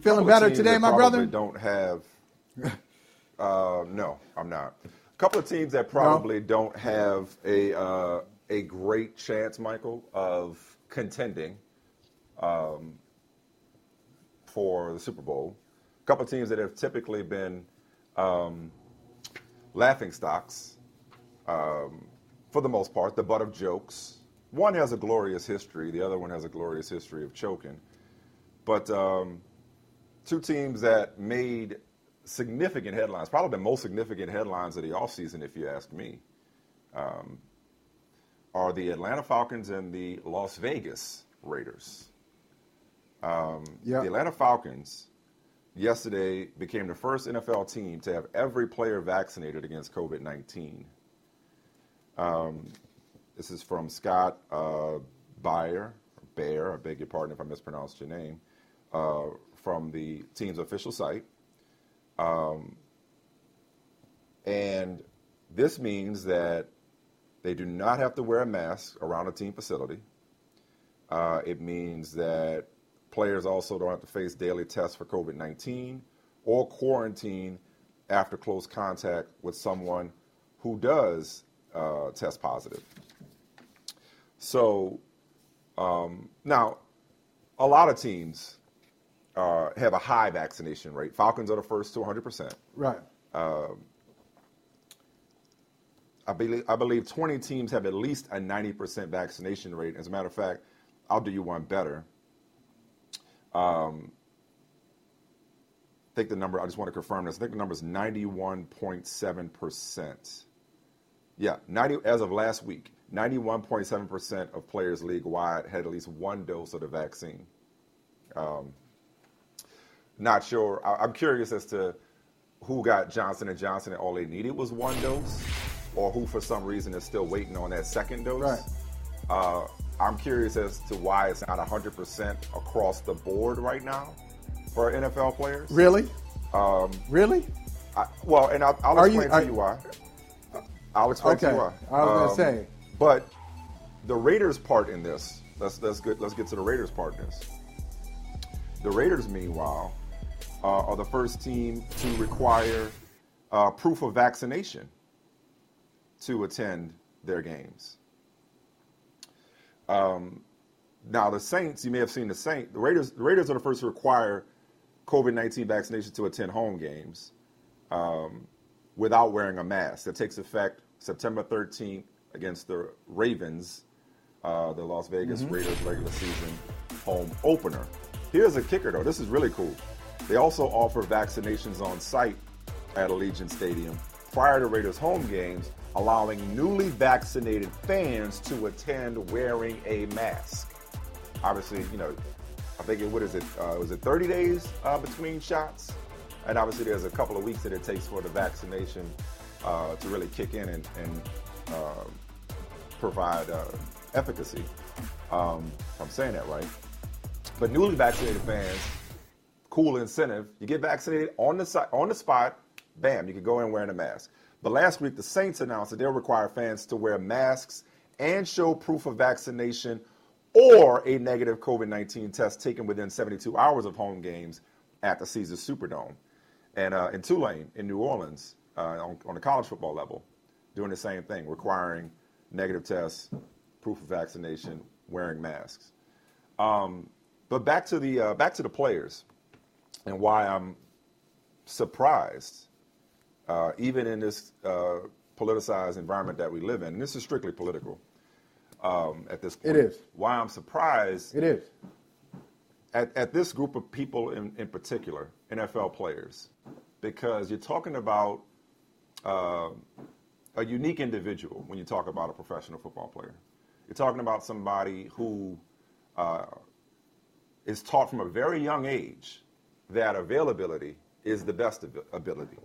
Feeling better today, my brother? Don't have. Uh, no, I'm not. A couple of teams that probably don't have a uh, a great chance, Michael, of contending um, for the Super Bowl. A couple of teams that have typically been um, laughing stocks, um, for the most part, the butt of jokes. One has a glorious history. The other one has a glorious history of choking. But um, two teams that made significant headlines, probably the most significant headlines of the offseason, if you ask me, um, are the Atlanta Falcons and the Las Vegas Raiders. Um. The Atlanta Falcons yesterday became the first NFL team to have every player vaccinated against COVID 19. Um, this is from Scott uh, Bayer, Bear, I beg your pardon if I mispronounced your name, uh, from the team's official site. Um, and this means that they do not have to wear a mask around a team facility. Uh, it means that players also don't have to face daily tests for COVID 19 or quarantine after close contact with someone who does uh, test positive. So um, now, a lot of teams uh, have a high vaccination rate. Falcons are the first to 100%. Right. I believe, I believe 20 teams have at least a 90% vaccination rate. As a matter of fact, I'll do you one better. Um, I think the number, I just want to confirm this. I think the number is 91.7%. Yeah, 90, as of last week, 91.7% of players league wide had at least one dose of the vaccine. Um, not sure. I, I'm curious as to who got Johnson and Johnson and all they needed was one dose, or who for some reason is still waiting on that second dose. Right. Uh, I'm curious as to why it's not 100% across the board right now for NFL players. Really? Um, Really? I, well, and I'll, I'll you- explain are- to you why. I'll explain to you why. I was gonna Um, say. But the Raiders' part in this, let's let's get let's get to the Raiders' part in this. The Raiders, meanwhile, uh, are the first team to require uh, proof of vaccination to attend their games. Um, now, the Saints, you may have seen the Saints. The Raiders, the Raiders are the first to require COVID nineteen vaccination to attend home games um, without wearing a mask. That takes effect September 13th against the Ravens, uh, the Las Vegas Raiders regular season home opener. Here's a kicker, though. This is really cool. They also offer vaccinations on site at Allegiant Stadium prior to Raiders home games, allowing newly vaccinated fans to attend wearing a mask. Obviously, you know, I think it, what is it? Uh, was it 30 days uh, between shots? And obviously, there's a couple of weeks that it takes for the vaccination uh, to really kick in and, and uh, provide uh, efficacy. Um, I'm saying that right. But newly vaccinated fans, cool incentive. You get vaccinated on the si- on the spot, bam, you can go in wearing a mask. But last week, the Saints announced that they'll require fans to wear masks and show proof of vaccination or a negative COVID 19 test taken within 72 hours of home games at the Caesars Superdome. And uh, in Tulane, in New Orleans, uh, on, on the college football level, doing the same thing, requiring negative tests, proof of vaccination, wearing masks. Um, but back to the uh, back to the players, and why I'm surprised, uh, even in this uh, politicized environment that we live in. And this is strictly political um, at this point. It is. Why I'm surprised It is. at, at this group of people in, in particular, NFL players, because you're talking about uh, a unique individual when you talk about a professional football player. You're talking about somebody who uh, is taught from a very young age that availability is the best ability.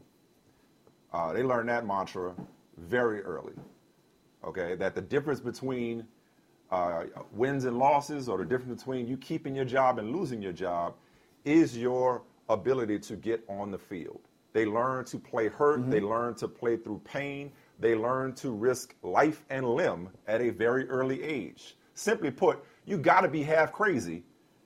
Uh, they learn that mantra very early. Okay, that the difference between uh, wins and losses, or the difference between you keeping your job and losing your job, is your ability to get on the field. They learn to play hurt. Mm-hmm. They learn to play through pain. They learn to risk life and limb at a very early age. Simply put, you got to be half crazy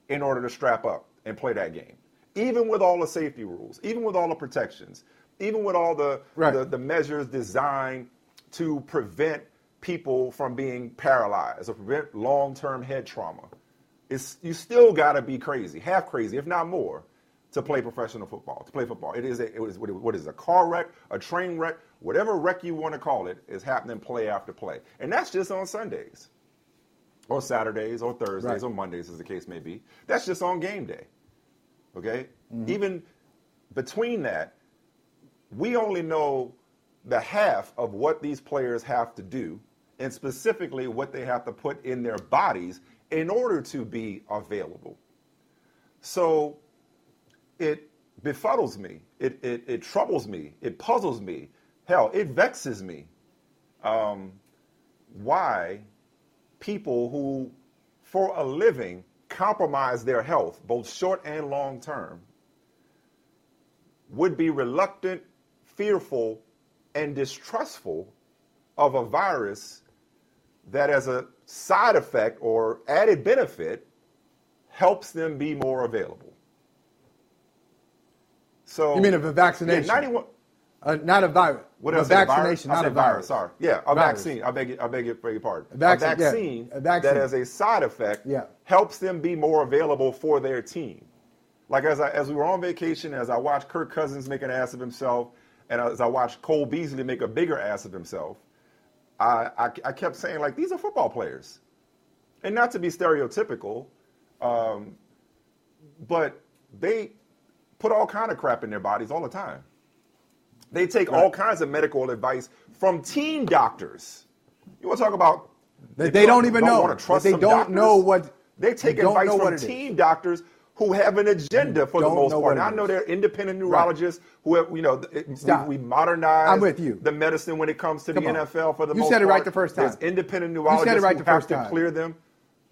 in order to strap up and play that game. Even with all the safety rules, even with all the protections, even with all the, right. the, the measures designed to prevent people from being paralyzed or prevent long-term head trauma, it's, you still got to be crazy, half crazy, if not more, to play professional football. To play football, it is a, it is what is a car wreck, a train wreck, whatever wreck you want to call it, is happening play after play, and that's just on Sundays, or Saturdays, or Thursdays, right. or Mondays, as the case may be. That's just on game day. Okay, mm-hmm. even between that, we only know the half of what these players have to do, and specifically what they have to put in their bodies in order to be available. So it befuddles me, it, it, it troubles me, it puzzles me, hell, it vexes me. Um, why people who, for a living, compromise their health, both short and long term, would be reluctant fearful and distrustful of a virus that, as a side effect or added benefit, helps them be more available. So you mean of a vaccination? Yeah, 91. Uh, not a virus. What else? A vaccination, a not a virus. virus. Sorry. Yeah, a virus. vaccine. I beg, you, I beg your, beg your pardon. A, vac- a, vaccine yeah. a, vaccine that, has a side effect, yeah. helps them be more available for their team. Like as I, as we were on vacation, as I watched Kirk Cousins make an ass of himself, and as I watched Cole Beasley make a bigger ass of himself, I, I, I kept saying, like, these are football players. And not to be stereotypical, um, but they put all kind of crap in their bodies all the time. They take right. all kinds of medical advice from team doctors. You want to talk about they, they don't, even don't know. Trust they don't doctors? know what they take they advice from team doctors who have an agenda for the most part. I know they're independent neurologists right. who have, you know, we, we modernized I'm with you. the medicine when it comes to Come the on. NFL for the you most part. You said it right the first time. There's independent neurologists you said it right who the first have time. to clear them.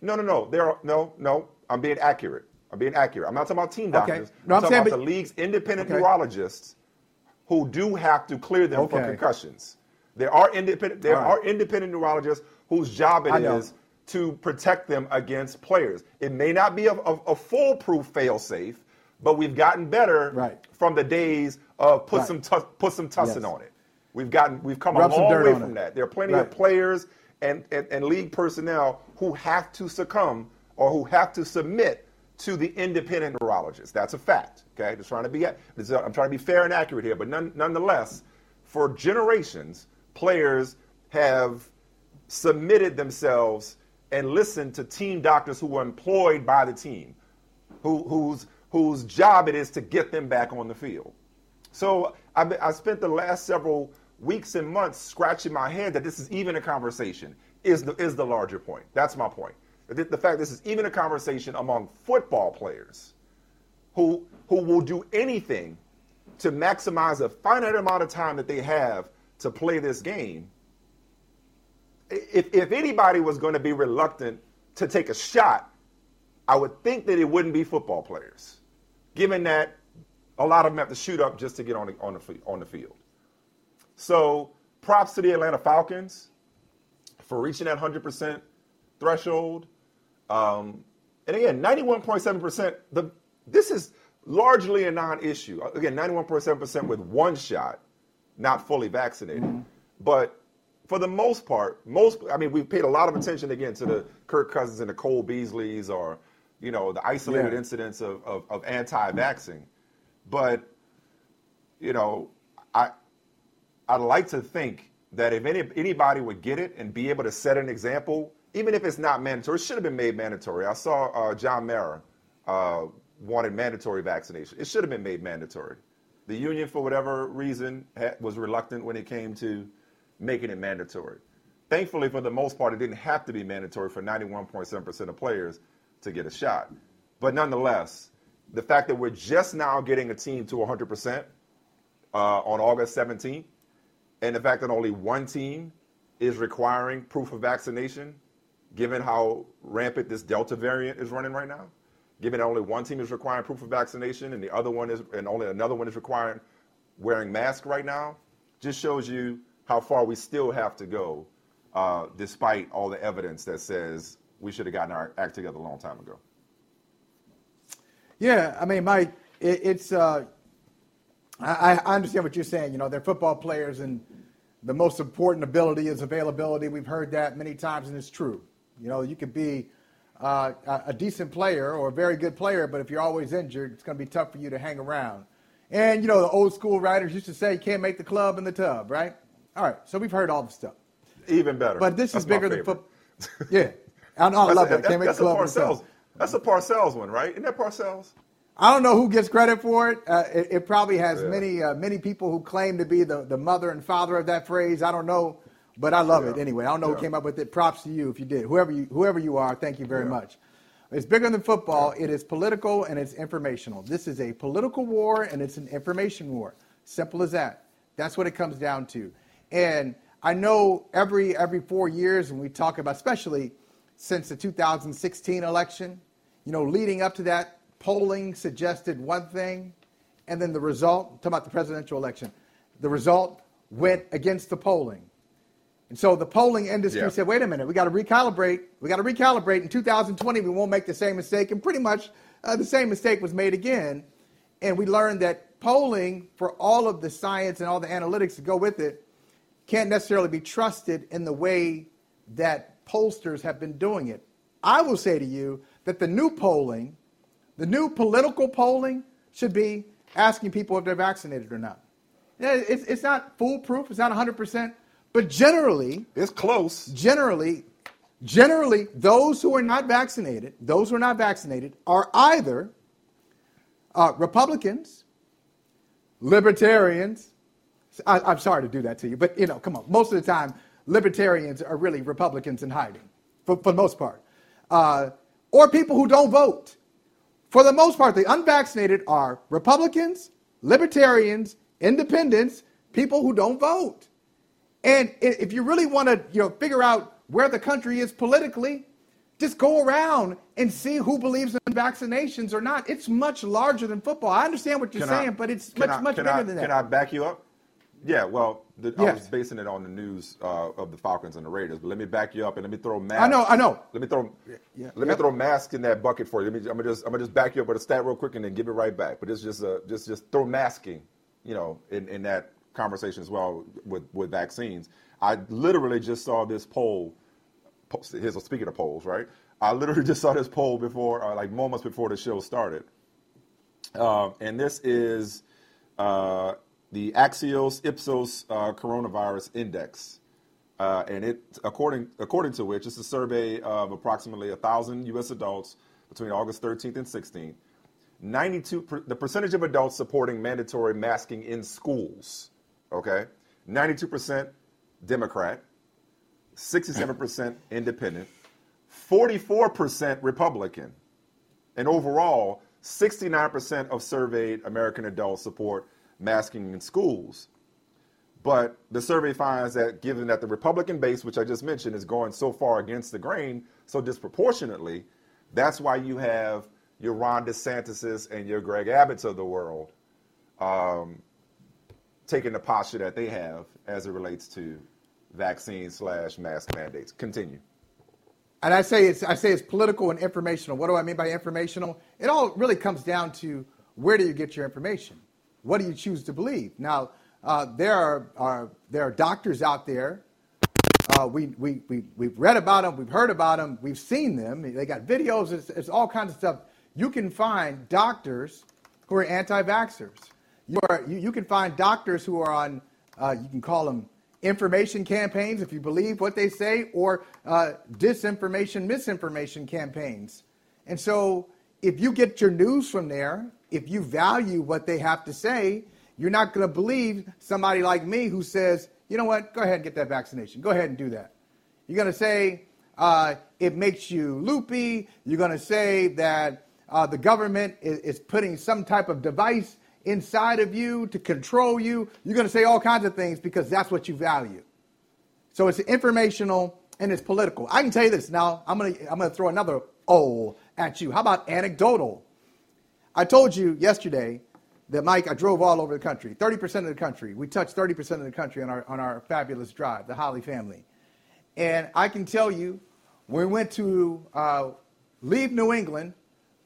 No, no, no. There are, no, no. I'm being accurate. I'm being accurate. I'm not talking about team doctors. Okay. No, I'm, I'm talking about the league's independent okay. neurologists who do have to clear them okay. for concussions. There are independent there right. are independent neurologists whose job it is to protect them against players. It may not be a, a, a foolproof failsafe, but we've gotten better right. from the days of put right. some tu- put some tussin yes. on it. We've gotten we've come Rub a long way from it. that. There are plenty of players and, and, and league personnel who have to succumb or who have to submit to the independent neurologist. That's a fact. Okay, just trying to be I'm trying to be fair and accurate here, but none, nonetheless, for generations, players have submitted themselves and listened to team doctors who are employed by the team, who, whose, whose job it is to get them back on the field. So I, I spent the last several weeks and months scratching my head that this is even a conversation is the, is the larger point. That's my point. The, fact this is even a conversation among football players who, who will do anything to maximize a finite amount of time that they have to play this game if, if anybody was going to be reluctant to take a shot, I would think that it wouldn't be football players, given that a lot of them have to shoot up just to get on the, on the, on the field. So props to the Atlanta Falcons for reaching that 100% threshold. Um, and again, 91.7%, the, this is largely a non issue. Again, 91.7% with one shot, not fully vaccinated. Mm-hmm. But for the most part, most I mean, we've paid a lot of attention again to the Kirk Cousins and the Cole Beasleys or, you know, the isolated yeah. incidents of, of, of anti-vaxxing. But, you know, I I'd like to think that if any, anybody would get it and be able to set an example, even if it's not mandatory, it should have been made mandatory. I saw uh, John Mara uh, wanted mandatory vaccination. It should have been made mandatory. The union, for whatever reason, was reluctant when it came to making it mandatory. Thankfully, for the most part, it didn't have to be mandatory for 91.7% of players to get a shot. But nonetheless, the fact that we're just now getting a team to 100% uh, on August 17th, and the fact that only one team is requiring proof of vaccination, given how rampant this Delta variant is running right now, given that only one team is requiring proof of vaccination and the other one is, and only another one is requiring wearing masks right now, just shows you how far we still have to go, uh, despite all the evidence that says we should have gotten our act together a long time ago. Yeah, I mean, Mike, it, it's. Uh, I, I understand what you're saying. You know, they're football players, and the most important ability is availability. We've heard that many times, and it's true. You know, you could be uh, a decent player or a very good player, but if you're always injured, it's going to be tough for you to hang around. And, you know, the old school writers used to say you can't make the club in the tub, right? All right, so we've heard all the stuff. Even better. But this That's is bigger than football. Yeah. I, know, I love that. Can't make the club in the tub. That's a Parcells one, right? Isn't that Parcells? I don't know who gets credit for it. Uh, it, it, probably has yeah. many uh, many people who claim to be the, the mother and father of that phrase. I don't know, but I love yeah. it anyway. I don't know yeah. who came up with it. Props to you if you did. Whoever you whoever you are, thank you very much. It's bigger than football. It is political and it's informational. This is a political war and it's an information war. Simple as that. That's what it comes down to. And I know every every four years when we talk about, especially since the 2016 election, you know, leading up to that, polling suggested one thing, and then the result, talking about the presidential election, the result went against the polling. And so the polling industry yeah. said, wait a minute, we got to recalibrate. We got to recalibrate. In 2020, we won't make the same mistake. And pretty much uh, the same mistake was made again. And we learned that polling, for all of the science and all the analytics to go with it, can't necessarily be trusted in the way that pollsters have been doing it. I will say to you that the new polling the new political polling should be asking people if they're vaccinated or not. It's, it's not foolproof, it's not 100%, but generally, it's close. Generally, generally, those who are not vaccinated, those who are not vaccinated, are either uh, Republicans, libertarians. I, am sorry to do that to you, but you know, come on. Most of the time, libertarians are really Republicans in hiding, for, for the most part, uh, or people who don't vote. For the most part, the unvaccinated are Republicans, libertarians, independents, people who don't vote. And if you really want to you know, figure out where the country is politically, just go around and see who believes in vaccinations or not. It's much larger than football. I understand what you're can saying, I, but it's much, I, much bigger I, than that. Can I back you up? Yeah, well, the, yes. I was basing it on the news uh, of the Falcons and the Raiders, but let me back you up and let me throw masks. I know, I know. Let me throw, yeah. let me throw masks in that bucket for you. Let me, I'm gonna just, I'm gonna just back you up with a stat real quick and then give it right back. But it's just, uh, just, just throw masking, you know, in, in that conversation as well with, with vaccines. I literally just saw this poll. Here's speaking of polls, right? I literally just saw this poll before, uh, like moments before the show started, um, and this is. Uh, the Axios Ipsos uh, Coronavirus Index. Uh, and it, according, according to which, it's a survey of approximately 1,000 U.S. adults between August 13th and 16th. 92, per, the percentage of adults supporting mandatory masking in schools, okay? 92% Democrat, 67% Independent, 44% Republican, and overall, 69% of surveyed American adults support masking in schools. But the survey finds that given that the Republican base, which I just mentioned, is going so far against the grain so disproportionately, that's why you have your Ron DeSantis and your Greg Abbotts of the world um, taking the posture that they have as it relates to vaccine slash mask mandates. Continue. And I say it's I say it's political and informational. What do I mean by informational? It all really comes down to where do you get your information? What do you choose to believe? Now, uh, there are, are, there are doctors out there. Uh, we, we, we, we've read about them, we've heard about them, we've seen them. They got videos, it's, it's all kinds of stuff. You can find doctors who are anti vaxxers. You, you, you, can find doctors who are on, uh, you can call them information campaigns if you believe what they say, or uh, disinformation, misinformation campaigns. And so if you get your news from there, if you value what they have to say, You're not going to believe somebody like me who says, you know what, go ahead and get that vaccination. Go ahead and do that. You're going to say uh, it makes you loopy. You're going to say that uh, the government is, is putting some type of device inside of you to control you. You're going to say all kinds of things because that's what you value. So it's informational and it's political. I can tell you this now. I'm going to I'm going to throw another O at you. How about anecdotal? I told you yesterday that Mike, I drove all over the country, 30% of the country. We touched 30% of the country on our on our fabulous drive, the Holly family. And I can tell you, we went to uh, leave New England,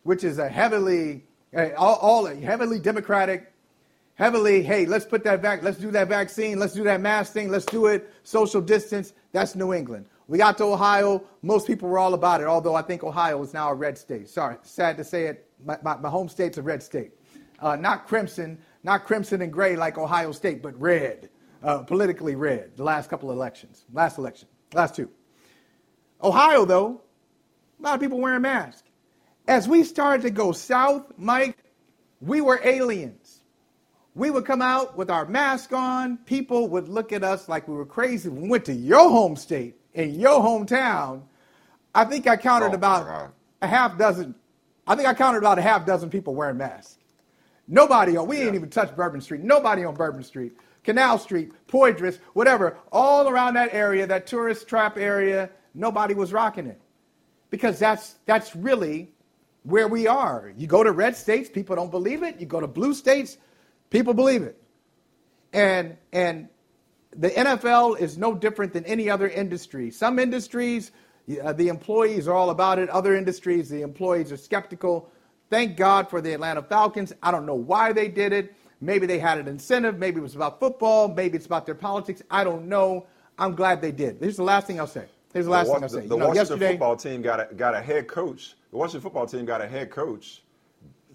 which is a heavily all, all heavily democratic, heavily, hey, let's put that back, let's do that vaccine, let's do that mask thing, let's do it, social distance. That's New England. We got to Ohio. Most people were all about it, although I think Ohio is now a red state. Sorry, sad to say it. My, my, my home state's a red state. Uh, not crimson, not crimson and gray like Ohio State, but red, uh, politically red, the last couple of elections, last election, last two. Ohio, though, a lot of people wearing masks. As we started to go south, Mike, we were aliens. We would come out with our mask on. People would look at us like we were crazy. We went to your home state, in your hometown. I think I counted oh, about a half dozen. I think I counted about a half dozen people wearing masks. Nobody on, we yeah. ain't even touched Bourbon Street. Nobody on Bourbon Street, Canal Street, Poydras, whatever, all around that area, that tourist trap area, nobody was rocking it. Because that's, that's really where we are. You go to red states, people don't believe it. You go to blue states, people believe it. And and the NFL is no different than any other industry. Some industries, uh, the employees are all about it. Other industries, the employees are skeptical. Thank God for the Atlanta Falcons. I don't know why they did it. Maybe they had an incentive. Maybe it was about football. Maybe it's about their politics. I don't know. I'm glad they did. Here's the last thing I'll say. Here's the last the, thing I'll say. The, the you know, Washington football team got a, got a head coach the Washington football team got a head coach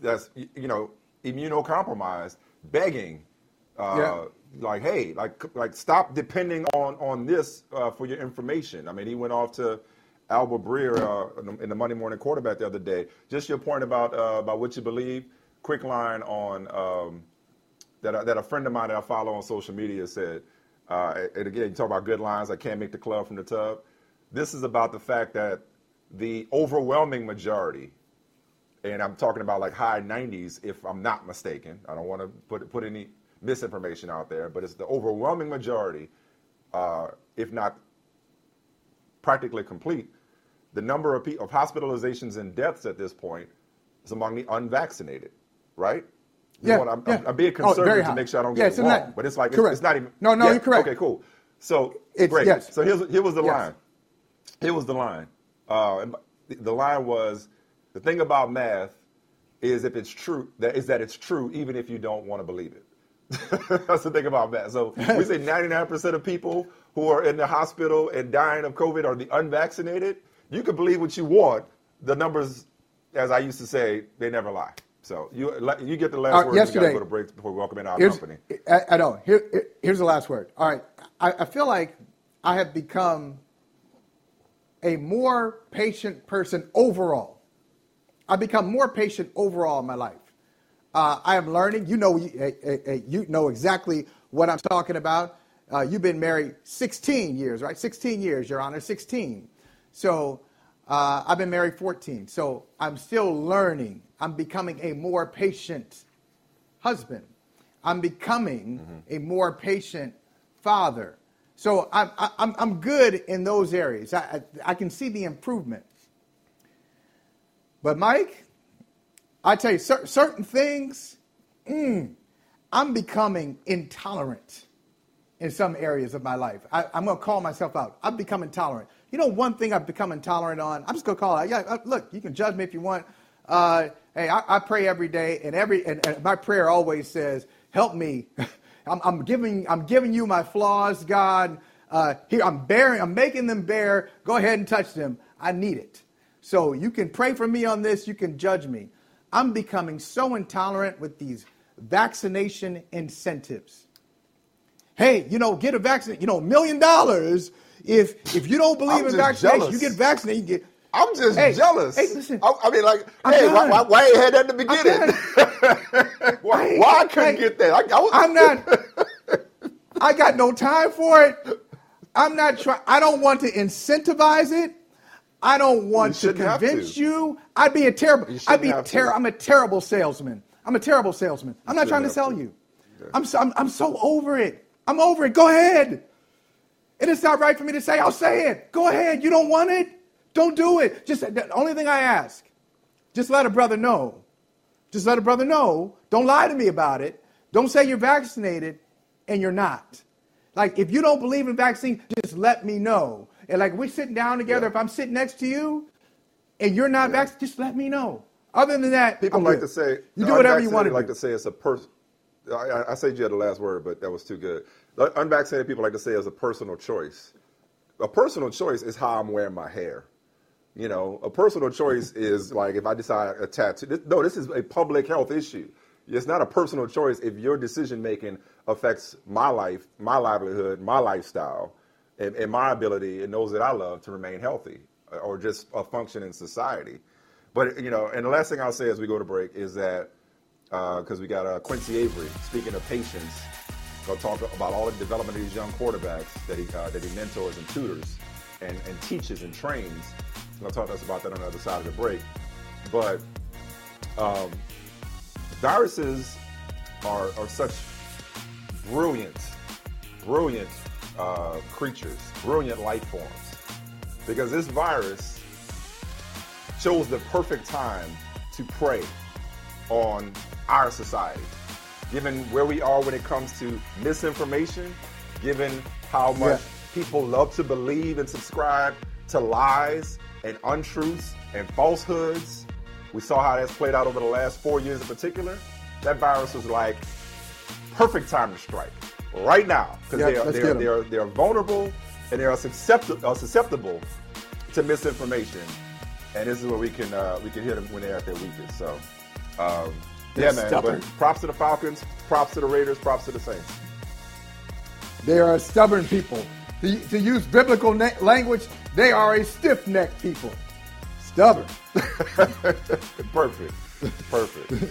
that's you know immunocompromised, begging, uh, yeah. like, hey, like, like stop depending on on this uh, for your information. I mean, he went off to Albert Breer uh, in the Monday Morning Quarterback the other day. Just your point about uh, about what you believe. Quick line on um, that that a friend of mine that I follow on social media said. Uh, and again, you talk about good lines. I can't make the club from the tub. This is about the fact that the overwhelming majority, and I'm talking about like high 90s, if I'm not mistaken. I don't want to put put any misinformation out there, but it's the overwhelming majority, uh, if not practically complete. The number of, of hospitalizations and deaths at this point is among the unvaccinated, right? You yeah, know I'm, yeah. I'm, I'm, being oh, conservative oh, to make sure I don't get yeah, it wrong. Not, but it's like it's, it's, not even. No, no, you're correct. Okay, cool. So it's, great. Yes. So here's here was the yes. line. Here was the line. Uh, the line was the thing about math is if it's true that is that it's true even if you don't want to believe it. That's the thing about math. So we say 99% of people who are in the hospital and dying of COVID are the unvaccinated. You can believe what you want. The numbers, as I used to say, they never lie. So you you get the last word. Yesterday, we go to break before we welcome in our company. I, I know. Here, here's the last word. All right. I, I feel like I have become a more patient person overall. I've become more patient overall in my life. Uh, I am learning. You know, you, you, know exactly what I'm talking about. Uh, you've been married 16 years, right? 16 years, Your Honor, 16. So uh, I've been married 14. So I'm still learning. I'm becoming a more patient husband. I'm becoming mm-hmm. a more patient father. So I'm, I'm, I'm good in those areas. I, I, I can see the improvement. But, Mike, I tell you, cer- certain things, mm, I'm becoming intolerant in some areas of my life. I, am going to call myself out. I've become intolerant. You know, one thing I've become intolerant on, I'm just going to call it. Yeah, uh, look, you can judge me if you want. Uh, hey, I, I, pray every day, and every and, and my prayer always says, "Help me I'm, I'm, giving, I'm giving you my flaws, God. Uh, here, I'm bearing, I'm making them bear. Go ahead and touch them. I need it. So you can pray for me on this. You can judge me. I'm becoming so intolerant with these vaccination incentives. Hey, you know, get a vaccine. You know, million dollars if if you don't believe in vaccinations, you get vaccinated. You get I'm just Hey, jealous. hey, listen. I, I mean, like, I'm hey, why, why, why ain't had that in the beginning? why, I- why I couldn't like, get that? I, I was, I'm not. I got no time for it. I'm not trying. I don't want to incentivize it. I don't want to convince to. you. I'd be a terrible. I'd be terrible. I'm a terrible salesman. I'm a terrible salesman. I'm not trying to sell to. you. I'm so, I'm I'm so over it. I'm over it. Go ahead. It is not right for me to say. I'll say it. Go ahead. You don't want it. Don't do it. Just the only thing I ask, just let a brother know. Just let a brother know. Don't lie to me about it. Don't say you're vaccinated and you're not. Like, if you don't believe in vaccine, just let me know. And like, we're sitting down together. Yeah. If I'm sitting next to you and you're not vaccinated, just let me know. Other than that, People I'm like good. to say you do whatever you want to like do. to say it's a person. I, I- I said you had the last word, but that was too good. Unvaccinated people like to say it's a personal choice. A personal choice is how I'm wearing my hair. You know, a personal choice is like if I decide a tattoo. This, no, this is a public health issue. It's not a personal choice if your decision making affects my life, my livelihood, my lifestyle, and, and my ability and those that I love to remain healthy uh, or just a function in society. But you know, and the last thing I'll say as we go to break is that because we got uh, Quincy Avery speaking of patience, to talk about all the development of these young quarterbacks that he uh, that he mentors and tutors and, and teaches and trains. To talk to us about that on the other side of the break. But um, viruses are, are such brilliant, brilliant uh, creatures, brilliant life forms. Because this virus chose the perfect time to prey on our society. Given where we are when it comes to misinformation, given how much Yeah. people love to believe and subscribe to lies and untruths and falsehoods, we saw how that's played out over the last four years in particular. That virus was like perfect time to strike right now because Yeah, they, are, they, get are, 'em. they, are, they are vulnerable and they are susceptible, uh, susceptible to misinformation. And this is where we can uh, we can hit them when they're at their weakest. So, um, yeah, man. stubborn. But props to the Falcons, props to the Raiders, props to the Saints. They are stubborn people. To, to use biblical na- language, they are a stiff necked people. Stubborn. Perfect, perfect.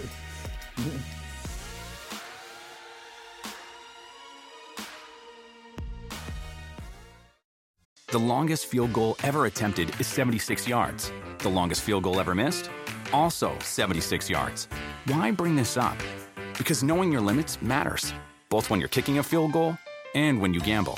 The longest field goal ever attempted is 76 yards. The longest field goal ever missed? Also 76 yards. Why bring this up? Because knowing your limits matters, both when you're kicking a field goal and when you gamble.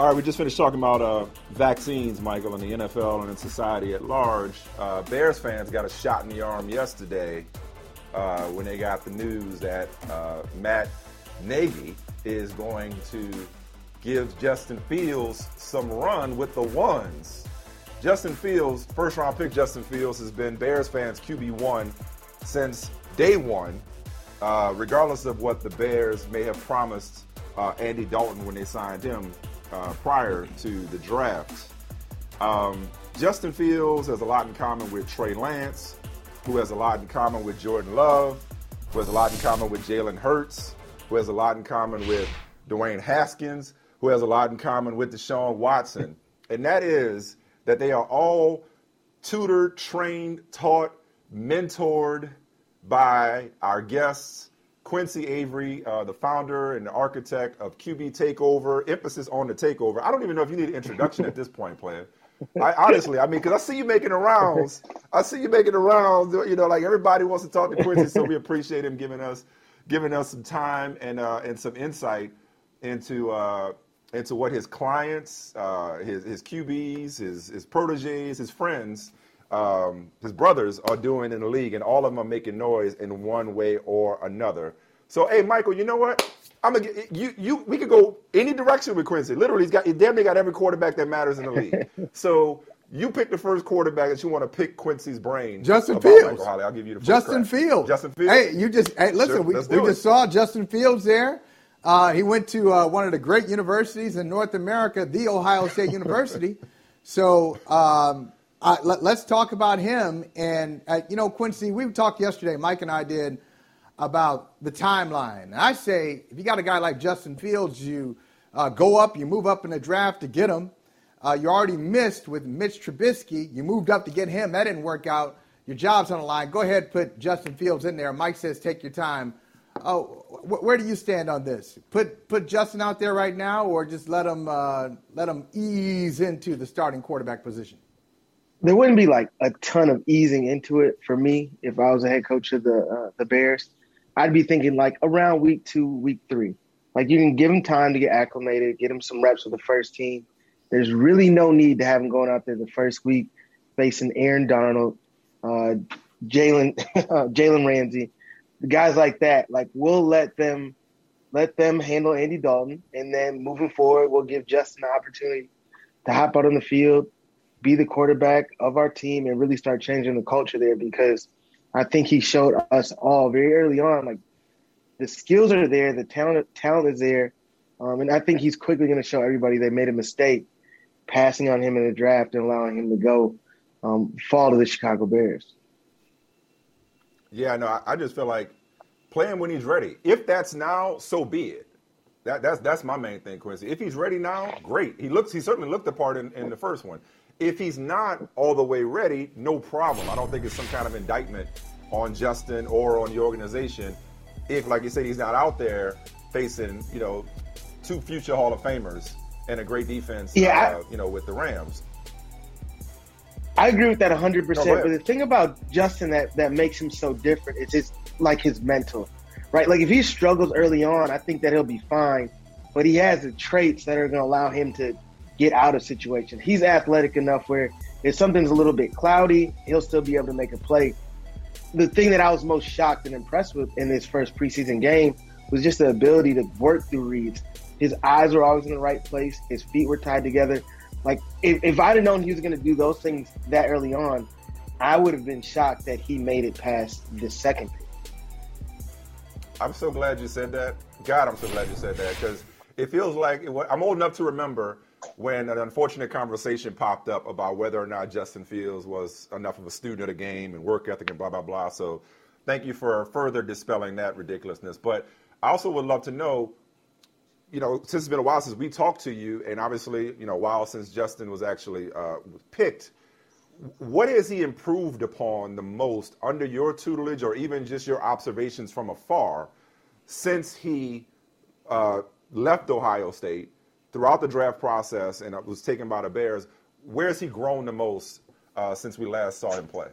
All right, we just finished talking about uh, vaccines, Michael, and the NFL and in society at large. Uh, Bears fans got a shot in the arm yesterday uh, when they got the news that uh, Matt Nagy is going to give Justin Fields some run with the ones. Justin Fields, first round pick Justin Fields, has been Bears fans QB1 since day one, uh, regardless of what the Bears may have promised uh, Andy Dalton when they signed him uh, prior to the draft. Um, Justin Fields has a lot in common with Trey Lance, who has a lot in common with Jordan Love, who has a lot in common with Jalen Hurts, who has a lot in common with Dwayne Haskins, who has a lot in common with Deshaun Watson. and that is that they are all tutored, trained, taught, mentored by our guests, Quincy Avery, uh, the founder and the architect of QB Takeover, emphasis on the takeover. I don't even know if you need an introduction at this point, player. I, honestly, I mean, because I see you making the rounds. I see you making the rounds. You know, like everybody wants to talk to Quincy, so we appreciate him giving us giving us some time and uh, and some insight into uh, into what his clients, uh, his his QBs, his his proteges, his friends, um, his brothers are doing in the league, and all of them are making noise in one way or another. So, hey, Michael, you know what? I'm gonna get, you. You we could go any direction with Quincy. Literally, he's got he damn near got every quarterback that matters in the league. so you pick the first quarterback that you want to pick Quincy's brain. Justin Fields. I'll give you the Justin crack. Fields. Justin Fields. Hey, you just hey listen. Sure, we we just saw Justin Fields there. Uh, he went to uh, one of the great universities in North America, the Ohio State University. So um, uh, let, us talk about him. And uh, you know, Quincy, we talked yesterday. Mike and I did about the timeline. And I say, if you got a guy like Justin Fields, you uh, go up, you move up in the draft to get him. Uh, you already missed with Mitch Trubisky. You moved up to get him. That didn't work out. Your job's on the line. Go ahead, put Justin Fields in there. Mike says, take your time. Oh, wh- where do you stand on this? Put put Justin out there right now, or just let him uh, let him ease into the starting quarterback position. There wouldn't be like a ton of easing into it for me if I was a head coach of the uh, the Bears. I'd be thinking like around week two, week three. Like you can give him time to get acclimated, get him some reps with the first team. There's really no need to have him going out there the first week facing Aaron Donald, uh, Jalen Jalen Ramsey, guys like that. Like we'll let them let them handle Andy Dalton, and then moving forward, we'll give Justin the opportunity to hop out on the field, be the quarterback of our team, and really start changing the culture there because I think he showed us all very early on like the skills are there, the talent talent is there, um, and I think he's quickly going to show everybody they made a mistake passing on him in the draft and allowing him to go um, fall to the Chicago Bears. Yeah, no, I, I just feel like play him when he's ready. If that's now, so be it. That, that's that's my main thing, Quincy. If he's ready now, great. He looks he certainly looked the part in, in the first one. If he's not all the way ready, no problem. I don't think it's some kind of indictment on Justin or on the organization. If, like you said, he's not out there facing, you know, two future Hall of Famers and a great defense, Yeah, uh, you know, with the Rams. I agree with that 100%. No, but the thing about Justin that, that makes him so different is his like his mental, right? Like if he struggles early on, I think that he'll be fine. But he has the traits that are going to allow him to get out of situations. He's athletic enough where if something's a little bit cloudy, he'll still be able to make a play. The thing that I was most shocked and impressed with in this first preseason game was just the ability to work through reads. His eyes were always in the right place. His feet were tied together. Like if, if I'd have known he was going to do those things that early on, I would have been shocked that he made it past the second pick. I'm so glad you said that. God, I'm so glad you said that because it feels like it, I'm old enough to remember when an unfortunate conversation popped up about whether or not Justin Fields was enough of a student of the game and work ethic and blah blah blah. So, thank you for further dispelling that ridiculousness. But I also would love to know, you know, since it's been a while since we talked to you, and obviously, you know, a while since Justin was actually uh, picked. What has he improved upon the most under your tutelage, or even just your observations from afar, since he uh, left Ohio State throughout the draft process and was taken by the Bears? Where has he grown the most uh, since we last saw him play?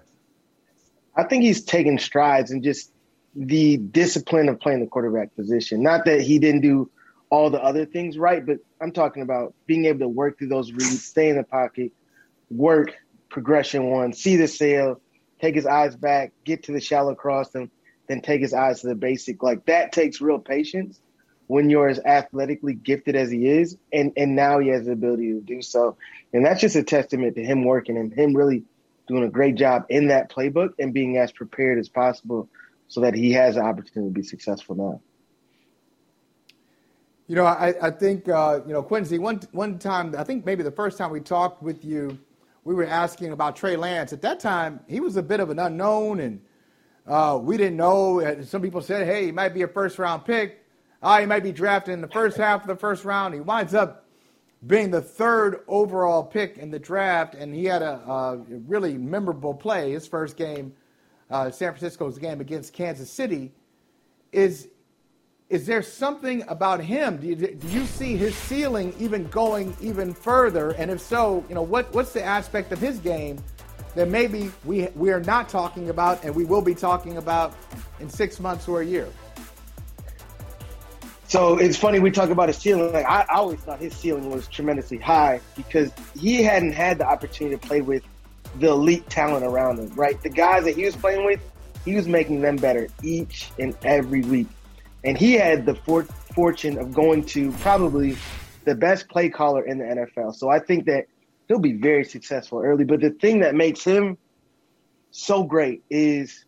I think he's taken strides in just the discipline of playing the quarterback position. Not that he didn't do all the other things right, but I'm talking about being able to work through those reads, stay in the pocket, work progression one, see the sail, take his eyes back, get to the shallow cross, and then take his eyes to the basic. Like that takes real patience when you're as athletically gifted as he is, and and now he has the ability to do so. And that's just a testament to him working and him really doing a great job in that playbook and being as prepared as possible so that he has an opportunity to be successful now. You know, I, I think uh, you know Quincy. One one time, I think maybe the first time we talked with you we were asking about Trey Lance. At that time, he was a bit of an unknown, and uh, we didn't know. Some people said, hey, he might be a first round pick. Uh, he might be drafted in the first half of the first round. He winds up being the third overall pick in the draft, and he had a, a really memorable play. His first game, uh, San Francisco's game against Kansas City, is is there something about him? Do you, do you see his ceiling even going even further? And if so, you know what what's the aspect of his game that maybe we we are not talking about, and we will be talking about in six months or a year? So it's funny we talk about his ceiling. Like I, always thought his ceiling was tremendously high because he hadn't had the opportunity to play with the elite talent around him. Right, the guys that he was playing with, he was making them better each and every week, and he had the for- fortune of going to probably the best play caller in the NFL. So I think that he'll be very successful early. But the thing that makes him so great is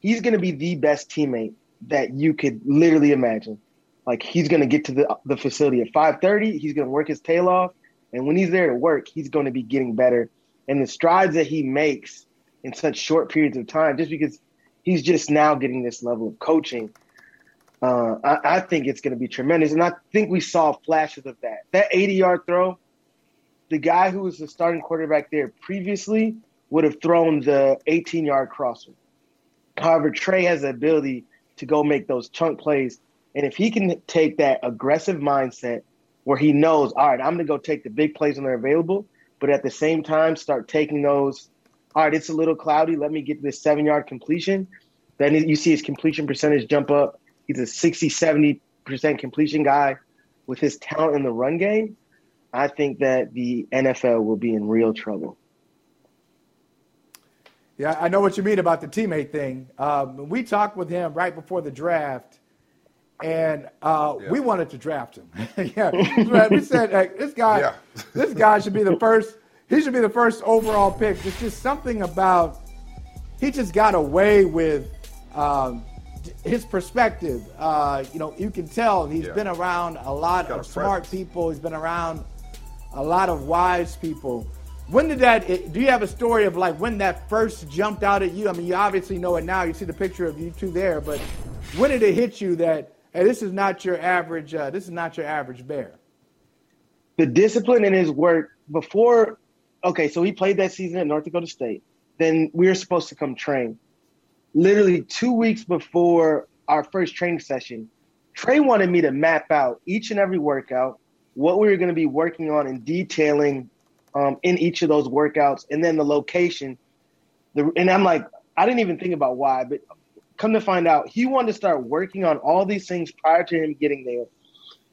he's going to be the best teammate that you could literally imagine. Like he's going to get to the the facility at 5:30. He's going to work his tail off, and when he's there to work, he's going to be getting better. And the strides that he makes in such short periods of time, just because he's just now getting this level of coaching, uh, I, I think it's going to be tremendous. And I think we saw flashes of that. That 80 yard throw, the guy who was the starting quarterback there previously would have thrown the 18 yard crosser. However, Trey has the ability to go make those chunk plays and if he can take that aggressive mindset where he knows, all right, I'm going to go take the big plays when they're available, but at the same time start taking those, all right, it's a little cloudy. Let me get this seven yard completion. Then you see his completion percentage jump up. He's a 60, 70% completion guy with his talent in the run game. I think that the NFL will be in real trouble. Yeah, I know what you mean about the teammate thing. Um, we talked with him right before the draft, and uh, yeah. we wanted to draft him. yeah, we said hey, this guy, yeah. this guy should be the first. He should be the first overall pick. There's just something about he just got away with um, his perspective. Uh, you know, you can tell he's yeah. been around a lot of smart presence. people. He's been around a lot of wise people. When did that? Do you have a story of like when that first jumped out at you? I mean, you obviously know it now. You see the picture of you two there, but when did it hit you that? Hey, this is not your average. Uh, this is not your average bear. The discipline in his work before. Okay, so he played that season at North Dakota State. Then we were supposed to come train. Literally two weeks before our first training session, Trey wanted me to map out each and every workout, what we were going to be working on and detailing um, in each of those workouts, and then the location. The, and I'm like, I didn't even think about why, but come to find out, he wanted to start working on all these things prior to him getting there.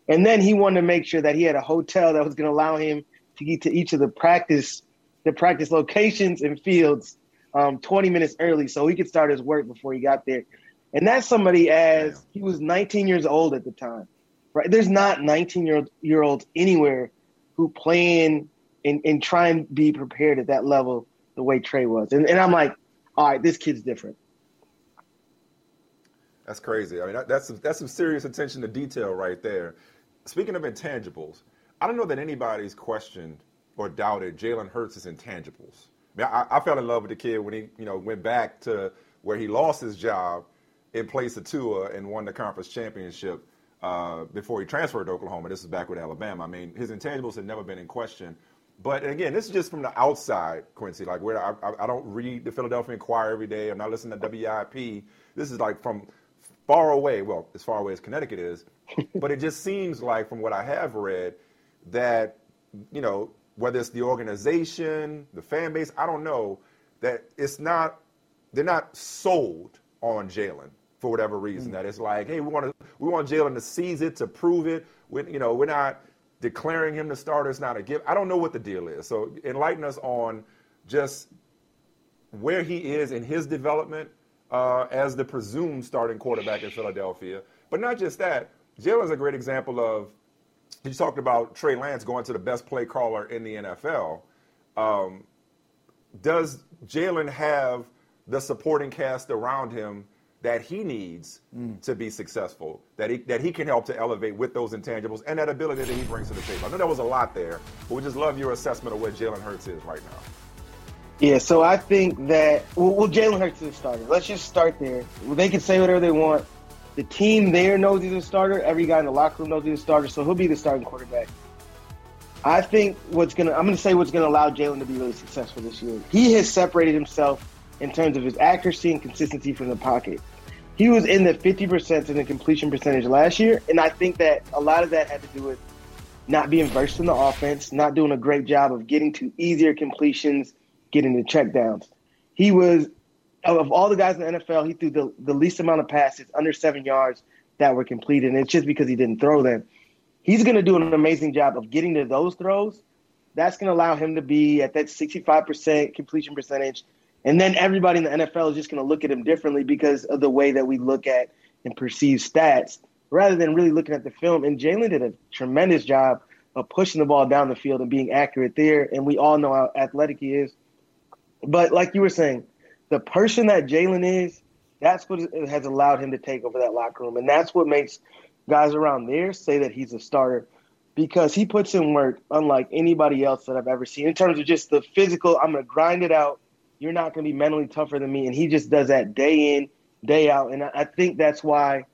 And then he wanted to make sure that he had a hotel that was going to allow him to get to each of the practice, the practice locations and fields um, 20 minutes early so he could start his work before he got there. And that's somebody as he was 19 years old at the time, right? There's not 19 year, year olds anywhere who plan and, and try and be prepared at that level the way Trey was. And, and I'm like, all right, this kid's different. That's crazy. I mean, that's some, that's some serious attention to detail right there. Speaking of intangibles, I don't know that anybody's questioned or doubted Jalen Hurts' intangibles. I, mean, I, I, fell in love with the kid when he, you know, went back to where he lost his job in place of Tua and won the conference championship uh, before he transferred to Oklahoma. This is back with Alabama. I mean, his intangibles had never been in question. But again, this is just from the outside, Quincy. Like where I, I, I don't read the Philadelphia Inquirer every day. I'm not listening to WIP. This is like from far away, well, as far away as Connecticut is, but it just seems like, from what I have read, that, you know, whether it's the organization, the fan base, I don't know, that it's not, they're not sold on Jalen for whatever reason. Mm. That it's like, hey, we want to, we want Jalen to seize it, to prove it. We, you know, we're not declaring him the starter. It's not a gift. I don't know what the deal is. So enlighten us on just where he is in his development uh, as the presumed starting quarterback in Philadelphia. But not just that, Jalen's a great example of. You talked about Trey Lance going to the best play caller in the NFL. Um, does Jalen have the supporting cast around him that he needs Mm. to be successful, that he that he can help to elevate with those intangibles and that ability that he brings to the table. I know there was a lot there, but we just love your assessment of where Jalen Hurts is right now. Yeah, so I think that well, well Jalen Hurts is a starter. Let's just start there. They can say whatever they want. The team there knows he's a starter. Every guy in the locker room knows he's a starter, so he'll be the starting quarterback. I think what's gonna I'm gonna say what's gonna allow Jalen to be really successful this year. He has separated himself in terms of his accuracy and consistency from the pocket. He was in the 50% in the completion percentage last year, and I think that a lot of that had to do with not being versed in the offense, not doing a great job of getting to easier completions, getting the checkdowns. He was of all the guys in the NFL, he threw the, the least amount of passes under seven yards that were completed, and it's just because he didn't throw them. He's going to do an amazing job of getting to those throws. That's going to allow him to be at that 65% completion percentage. And then everybody in the NFL is just going to look at him differently because of the way that we look at and perceive stats rather than really looking at the film. And Jalen did a tremendous job of pushing the ball down the field and being accurate there. And we all know how athletic he is. But like you were saying, the person that Jalen is, that's what has allowed him to take over that locker room. And that's what makes guys around there say that he's a starter because he puts in work unlike anybody else that I've ever seen in terms of just the physical. I'm going to grind it out. You're not going to be mentally tougher than me. And he just does that day in, day out. And I think that's why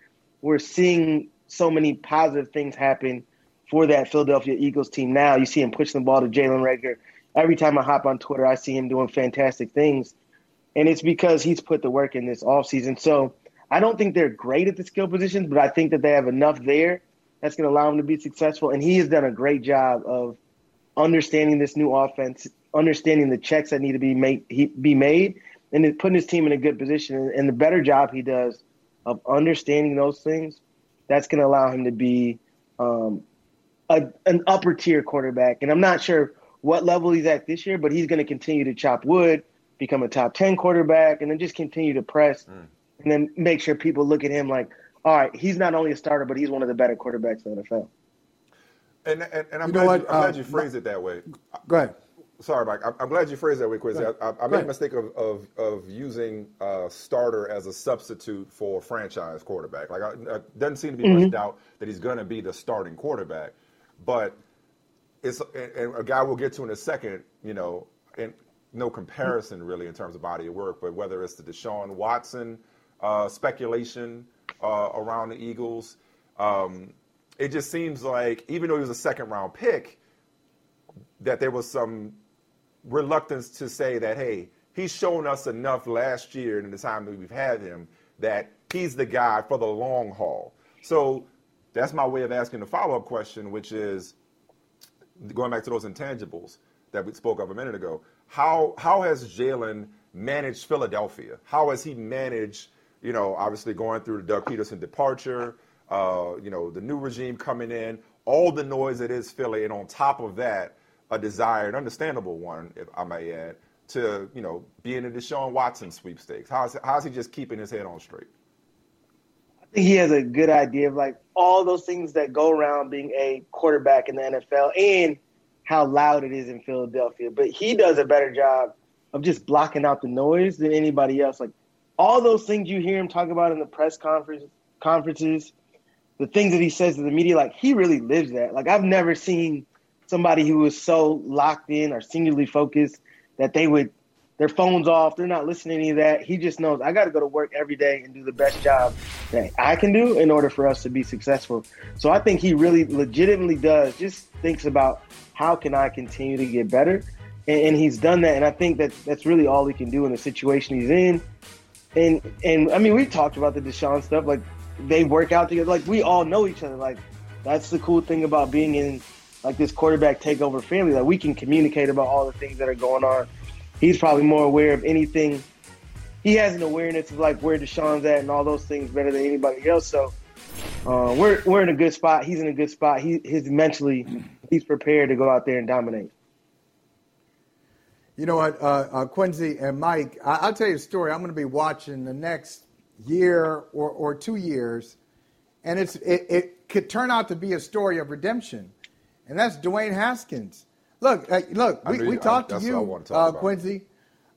we're seeing so many positive things happen for that Philadelphia Eagles team now. You see him pushing the ball to Jalen Reagor. Every time I hop on Twitter, I see him doing fantastic things. And it's because he's put the work in this offseason. So I don't think they're great at the skill positions, but I think that they have enough there that's going to allow him to be successful. And he has done a great job of understanding this new offense, understanding the checks that need to be made, be made, and putting his team in a good position. And the better job he does of understanding those things, that's going to allow him to be um, a, an upper tier quarterback. And I'm not sure what level he's at this year, but he's going to continue to chop wood, become a top 10 quarterback, and then just continue to press mm. and then make sure people look at him like, all right, he's not only a starter, but he's one of the better quarterbacks in the NFL. And, and, and I'm, you glad, you, I'm uh, glad you phrased it that way. Go ahead. Sorry, Mike. I'm glad you phrased it that way, Quincy. I, I, I made a mistake of, of, of using uh, starter as a substitute for franchise quarterback. Like, I, it doesn't seem to be mm-hmm. much doubt that he's going to be the starting quarterback. But it's and a guy we'll get to in a second. You know, and no comparison really in terms of body of work. But whether it's the Deshaun Watson uh, speculation uh, around the Eagles, um, it just seems like even though he was a second round pick, that there was some reluctance to say that, hey, he's shown us enough last year and in the time that we've had him that he's the guy for the long haul. So that's my way of asking the follow up question, which is going back to those intangibles that we spoke of a minute ago. How how has Jalen managed Philadelphia? How has he managed, you know, obviously going through the Doug Pederson departure, uh, you know, the new regime coming in, all the noise that is Philly, and on top of that, a desired, understandable one, if I may add, to you know be in the Deshaun Watson sweepstakes? How's how's he just keeping his head on straight? He has a good idea of like all those things that go around being a quarterback in the NFL and how loud it is in Philadelphia. But he does a better job of just blocking out the noise than anybody else. Like all those things you hear him talk about in the press conference conferences, the things that he says to the media, like he really lives that. Like I've never seen somebody who is so locked in or singularly focused that they would their phones off, they're not listening to any of that. He just knows I got to go to work every day and do the best job that I can do in order for us to be successful. So I think he really legitimately does just thinks about how can I continue to get better, and, and he's done that. And I think that that's really all he can do in the situation he's in. And and I mean, we talked about the Deshaun stuff. Like they work out together. Like we all know each other. Like that's the cool thing about being in like this quarterback takeover family that we can communicate about all the things that are going on. He's probably more aware of anything. He has an awareness of like where Deshaun's at and all those things better than anybody else. So uh, we're we're in a good spot. He's in a good spot. He he's mentally he's prepared to go out there and dominate. You know what, uh, uh, Quincy and Mike, I- will tell you a story. I'm going to be watching the next year or, or two years, and it's it, it could turn out to be a story of redemption and that's Dwayne Haskins. Look, look, we, we talked I, to you, uh, Quincy,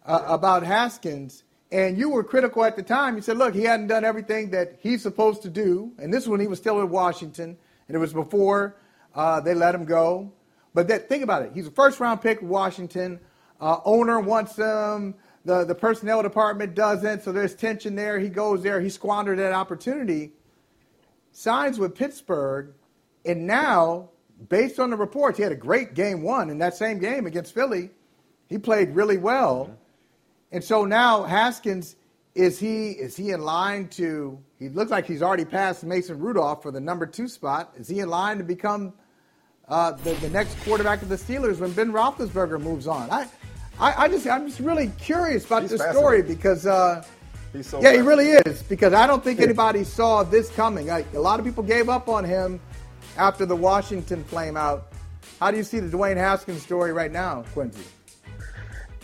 uh, yeah. about Haskins, And you were critical at the time. You said, look, he hadn't done everything that he's supposed to do. And this is when he was still in Washington. And it was before uh, they let him go. But that, think about it. He's a first round pick Washington. Uh, owner wants him. The, the personnel department doesn't. So there's tension there. He goes there. He squandered that opportunity. Signs with Pittsburgh. And now, based on the reports, he had a great game one in that same game against Philly. He played really well. And so now Haskins, is he is he in line to? He looks like he's already passed Mason Rudolph for the number two spot. Is he in line to become uh, the, the next quarterback of the Steelers when Ben Roethlisberger moves on? I, I, I just I'm just really curious about He's this story because. Uh, so yeah, he really is because I don't think anybody saw this coming. Like, a lot of people gave up on him after the Washington flame out. How do you see the Dwayne Haskins story right now, Quincy?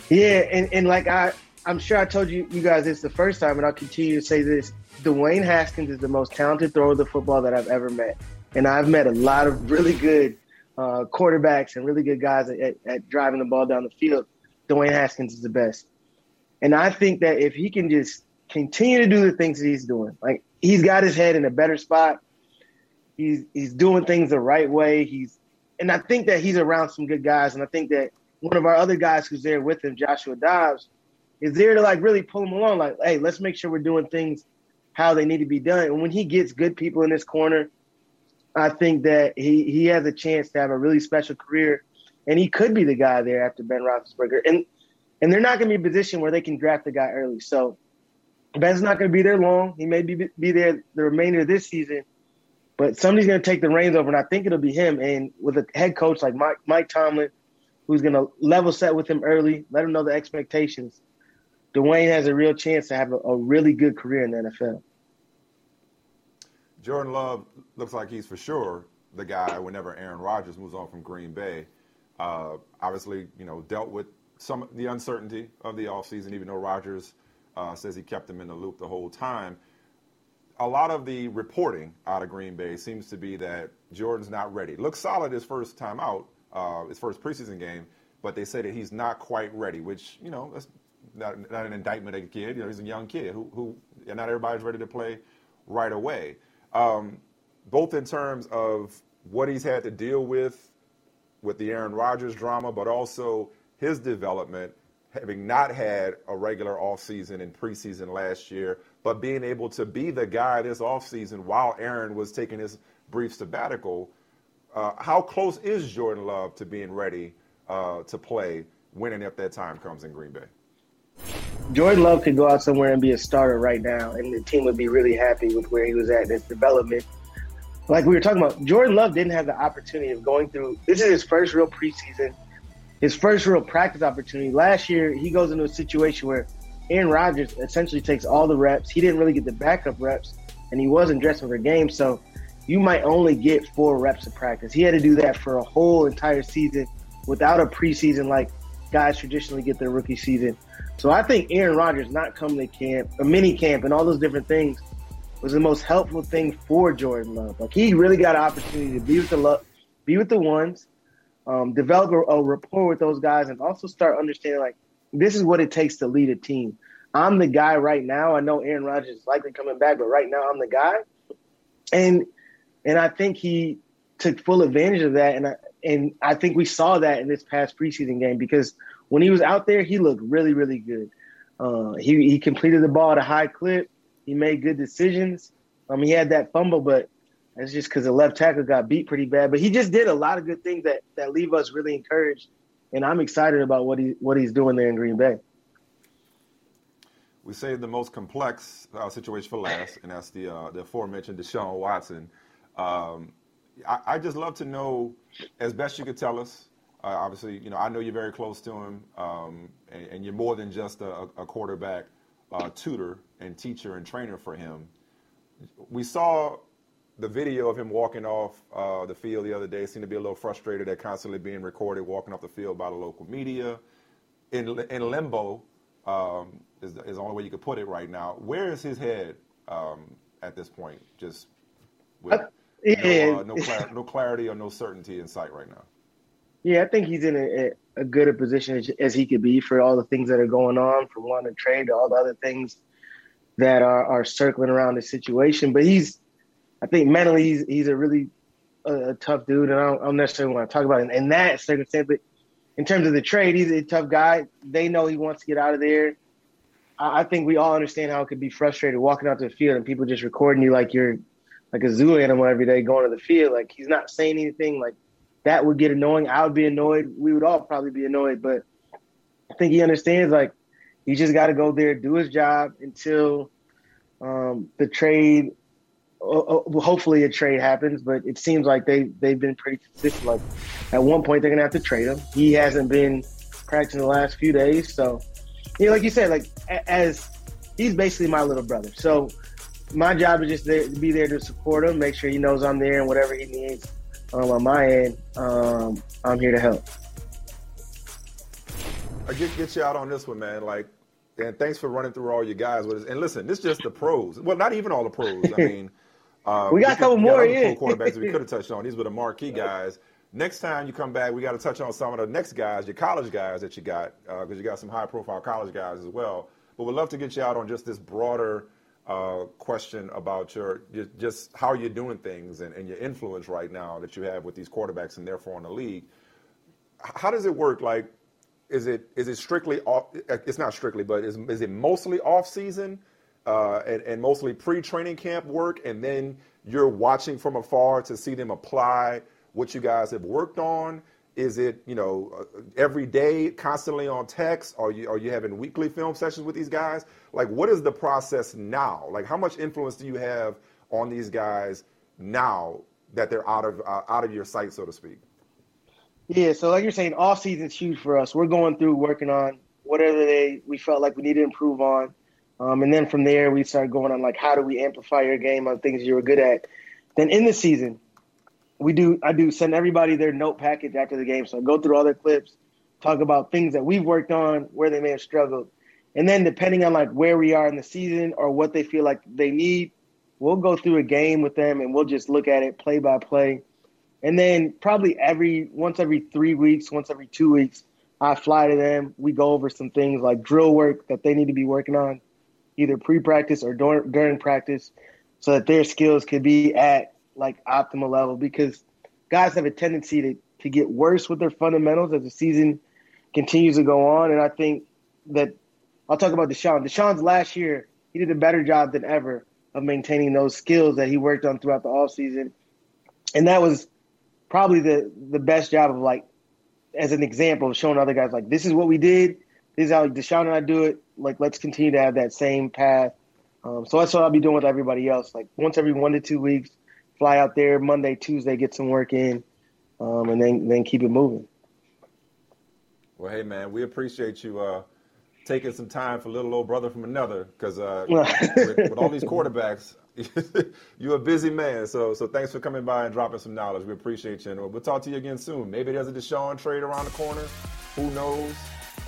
Yeah, and, and like I, I'm sure I told you you guys this the first time, and I'll continue to say this. Dwayne Haskins is the most talented thrower of the football that I've ever met, and I've met a lot of really good uh, quarterbacks and really good guys at, at, at driving the ball down the field. Dwayne Haskins is the best, and I think that if he can just continue to do the things that he's doing, like he's got his head in a better spot, he's he's doing things the right way. He's and I think that he's around some good guys, and I think that one of our other guys who's there with him, Joshua Dobbs, is there to like really pull him along. Like, hey, let's make sure we're doing things how they need to be done. And when he gets good people in his corner, I think that he he has a chance to have a really special career, and he could be the guy there after Ben Roethlisberger. And and they're not going to be a position where they can draft the guy early. So Ben's not going to be there long. He may be be there the remainder of this season, but somebody's going to take the reins over, and I think it'll be him. And with a head coach like Mike Mike Tomlin, who's going to level set with him early, let him know the expectations. Dwayne has a real chance to have a, a really good career in the NFL. Jordan Love looks like he's for sure the guy whenever Aaron Rodgers moves on from Green Bay. Uh, obviously, you know, dealt with some the uncertainty of the offseason, even though Rodgers uh, says he kept him in the loop the whole time. A lot of the reporting out of Green Bay seems to be that Jordan's not ready. Looks solid his first time out, uh, his first preseason game, but they say that he's not quite ready, which, you know, that's not, not an indictment of a kid. You know, he's a young kid who, who not everybody's ready to play right away. Um, both in terms of what he's had to deal with with the Aaron Rodgers drama, but also his development, having not had a regular offseason and preseason last year, but being able to be the guy this offseason while Aaron was taking his brief sabbatical. Uh, how close is Jordan Love to being ready uh, to play when and if that time comes in Green Bay? Jordan Love could go out somewhere and be a starter right now, and the team would be really happy with where he was at in his development. Like we were talking about, Jordan Love didn't have the opportunity of going through. This is his first real preseason, his first real practice opportunity. Last year, he goes into a situation where Aaron Rodgers essentially takes all the reps. He didn't really get the backup reps, and he wasn't dressing for games. So you might only get four reps of practice. He had to do that for a whole entire season without a preseason like guys traditionally get their rookie season. So I think Aaron Rodgers not coming to camp, a mini camp, and all those different things was the most helpful thing for Jordan Love. Like he really got an opportunity to be with the love, be with the ones, um, develop a, a rapport with those guys, and also start understanding like this is what it takes to lead a team. I'm the guy right now. I know Aaron Rodgers is likely coming back, but right now I'm the guy, and and I think he took full advantage of that, and I, and I think we saw that in this past preseason game because when he was out there, he looked really, really good. Uh, he he completed the ball at a high clip. He made good decisions. Um, he had that fumble, but that's just because the left tackle got beat pretty bad. But he just did a lot of good things that that leave us really encouraged, and I'm excited about what he what he's doing there in Green Bay. We saved the most complex uh, situation for last, and that's the uh, the aforementioned Deshaun Watson. Um, I, I just love to know, as best you could tell us. Uh, obviously, you know I know you're very close to him, um, and, and, you're more than just a, a quarterback uh, tutor and teacher and trainer for him. We saw the video of him walking off uh, the field the other day. Seemed to be a little frustrated at constantly being recorded, walking off the field by the local media. In in limbo um, is, the, is the only way you could put it right now. Where is his head um, at this point? Just with no, uh, no, clar- no clarity or no certainty in sight right now. Yeah, I think he's in a, a good a position as, as, he could be for all the things that are going on, from one to trade to all the other things that are, are circling around the situation. But he's, I think mentally, he's he's a really a, a tough dude, and I don't, I don't, necessarily want to talk about it in that circumstance. But in terms of the trade, he's a tough guy. They know he wants to get out of there. I, I think we all understand how it could be frustrating walking out to the field and people just recording you like you're like a zoo animal every day going to the field. Like he's not saying anything. Like that would get annoying. I would be annoyed. We would all probably be annoyed. But I think he understands like he just got to go there, do his job until um, the trade. Uh, hopefully, a trade happens. But it seems like they they've been pretty consistent. Like at one point, they're gonna have to trade him. He hasn't been practicing the last few days, so you know, like you said, like as he's basically my little brother. So my job is just to be there to support him, make sure he knows I'm there and whatever he needs um, on my end, um, I'm here to help. I get get you out on this one, man. Like, and thanks for running through all your guys with us. And listen, this is just the pros. Well, not even all the pros. I mean, uh, we got a couple more. Yeah, quarterbacks we could have touched on. These were the marquee guys. Next time you come back, we got to touch on some of the next guys, your college guys that you got, because uh, you got some high-profile college guys as well. But we'd love to get you out on just this broader uh, question about your just how you're doing things and, and, your influence right now that you have with these quarterbacks and therefore in the league. How does it work? Like, is it is it strictly off? It's not strictly, but is is it mostly off season uh, and, and mostly pre-training camp work, and then you're watching from afar to see them apply what you guys have worked on? Is it you know uh, every day, constantly on text? Are you are you having weekly film sessions with these guys? Like, what is the process now? Like, how much influence do you have on these guys now that they're out of uh, out of your sight, so to speak? Yeah, so like you're saying, off season's huge for us. We're going through working on whatever they we felt like we need to improve on, um, and then from there we start going on like how do we amplify your game on things you were good at. Then in the season, we do I do send everybody their note package after the game. So I go through all their clips, talk about things that we've worked on, where they may have struggled. And then depending on like where we are in the season or what they feel like they need, we'll go through a game with them and we'll just look at it play by play. And then probably every once every three weeks, once every two weeks, I fly to them. We go over some things like drill work that they need to be working on, either pre-practice or during, during practice, so that their skills could be at like optimal level because guys have a tendency to, to get worse with their fundamentals as the season continues to go on. And I think that I'll talk about Deshaun. Deshaun's last year, he did a better job than ever of maintaining those skills that he worked on throughout the offseason. And that was probably the the best job of like as an example of showing other guys like this is what we did, this is how Deshaun and I do it. Like let's continue to have that same path. Um, so that's what I'll be doing with everybody else. Like once every one to two weeks, fly out there Monday, Tuesday, get some work in, um, and then then keep it moving. Well, hey man, we appreciate you uh, taking some time for little old brother from another because uh, with, with, all these quarterbacks, you're a busy man. So so thanks for coming by and dropping some knowledge. We appreciate you, and we'll talk to you again soon. Maybe there's a Deshaun trade around the corner. Who knows?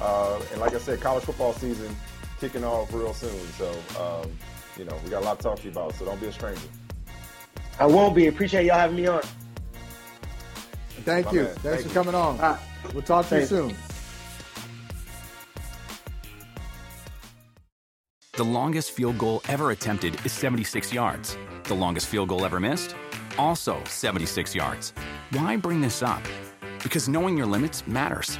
Uh, and like I said, college football season kicking off real soon. So um, you know we got a lot to talk to you about. So don't be a stranger. I won't be. Appreciate y'all having me on. Thank My you. Man. Thanks Thank for you. coming on. Right. We'll talk to Thanks. you soon. The longest field goal ever attempted is 76 yards. The longest field goal ever missed? Also 76 yards. Why bring this up? Because knowing your limits matters,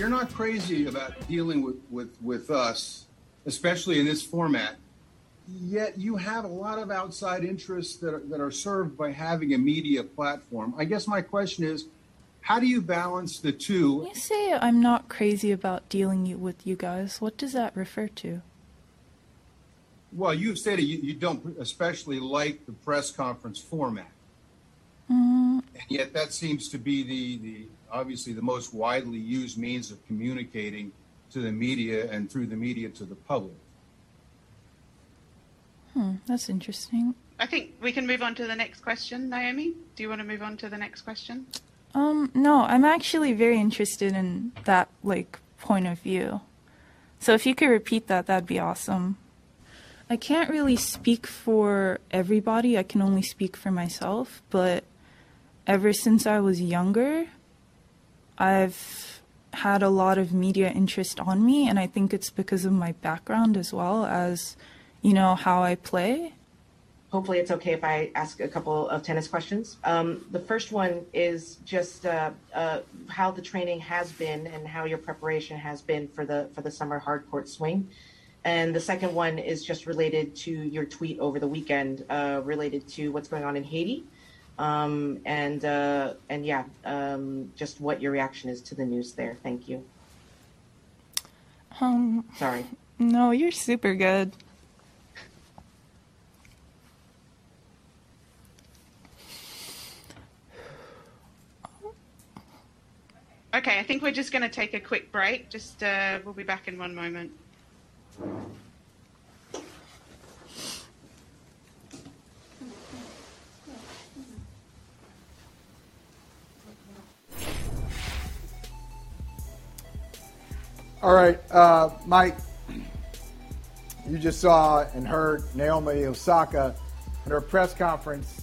You're- not crazy about dealing with, with, with us, especially in this format. Yet you have a lot of outside interests that are, that are served by having a media platform. I guess my question is, how do you balance the two? You say I'm not crazy about dealing with you guys. What does that refer to? Well, you've stated you, you don't especially like the press conference format, Mm, and yet that seems to be the, the obviously the most widely used means of communicating to the media and through the media to the public. hmm, that's interesting. I think we can move on to the next question. Naomi, do you want to move on to the next question? Um, no, I'm actually very interested in that like point of view. So if you could repeat that, that'd be awesome. I can't really speak for everybody. I can only speak for myself, but ever since I was younger, I've had a lot of media interest on me, and I think it's because of my background as well as, you know, how I play. Hopefully, it's okay if I ask a couple of tennis questions. Um, the first one is just uh, uh, how the training has been and how your preparation has been for the for the summer hard court swing. And the second one is just related to your tweet over the weekend, uh, related to what's going on in Haiti, um, and uh, and yeah, um, just what your reaction is to the news there. Thank you. Um, Sorry. no, you're super good. Okay, I think we're just going to take a quick break. Just uh, we'll be back in one moment. All right, uh, Mike. You just saw and heard Naomi Osaka in her press conference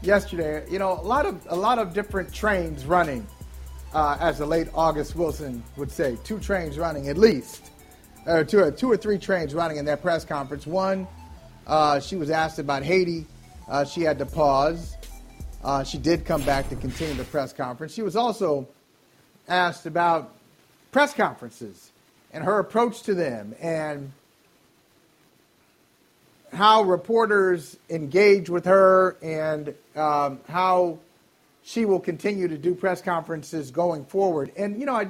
yesterday. You know, a lot of a lot of different trains running, uh, as the late August Wilson would say, two trains running at least, or two, or two or three trains running in that press conference. One, uh, she was asked about Haiti. Uh, she had to pause. Uh, she did come back to continue the press conference. She was also asked about press conferences and her approach to them and how reporters engage with her and um, how she will continue to do press conferences going forward. And, you know, I,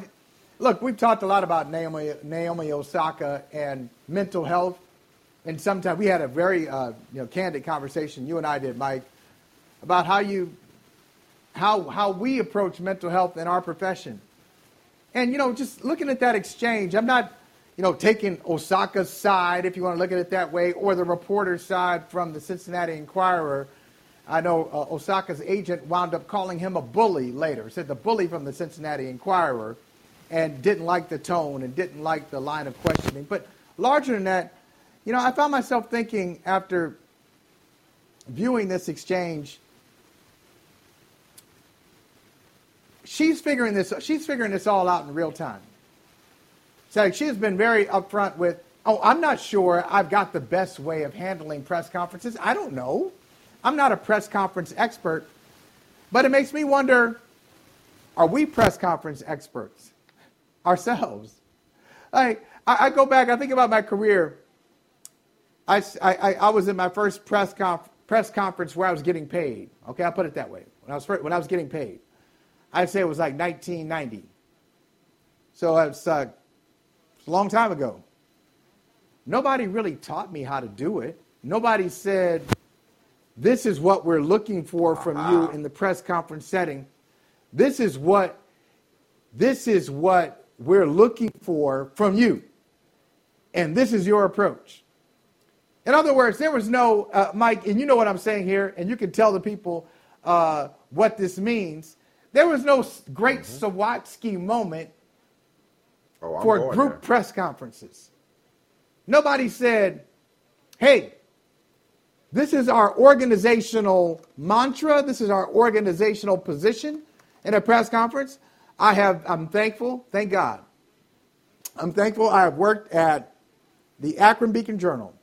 look, we've talked a lot about Naomi, Naomi Osaka and mental health. And sometimes we had a very uh, you know, candid conversation, you and I did, Mike, about how you how how we approach mental health in our profession. And you know, just looking at that exchange, I'm not, you know, taking Osaka's side, if you want to look at it that way, or the reporter's side from the Cincinnati Enquirer. I know uh, Osaka's agent wound up calling him a bully later. Said the bully from the Cincinnati Enquirer, and didn't like the tone and didn't like the line of questioning. But larger than that, you know, I found myself thinking after viewing this exchange. She's figuring this she's figuring this all out in real time. So she's been very upfront with, oh, I'm not sure I've got the best way of handling press conferences. I don't know. I'm not a press conference expert. But it makes me wonder, are we press conference experts ourselves? I, I, I go back, I think about my career. I, I, I was in my first press, conf, press conference where I was getting paid. Okay, I'll put it that way. When I was, when I was getting paid. I'd say it was like 1990. So it's uh, a long time ago. Nobody really taught me how to do it. Nobody said, this is what we're looking for from you in the press conference setting. This is what this is what we're looking for from you. And this is your approach. In other words, there was no, uh, Mike, and you know what I'm saying here, and you can tell the people uh, what this means. There was no great Sawatsky moment Oh, for group there. press conferences. Nobody said, hey, this is our organizational mantra. This is our organizational position in a press conference. I have, I'm thankful, thank God. I'm thankful I have worked at the Akron Beacon Journal.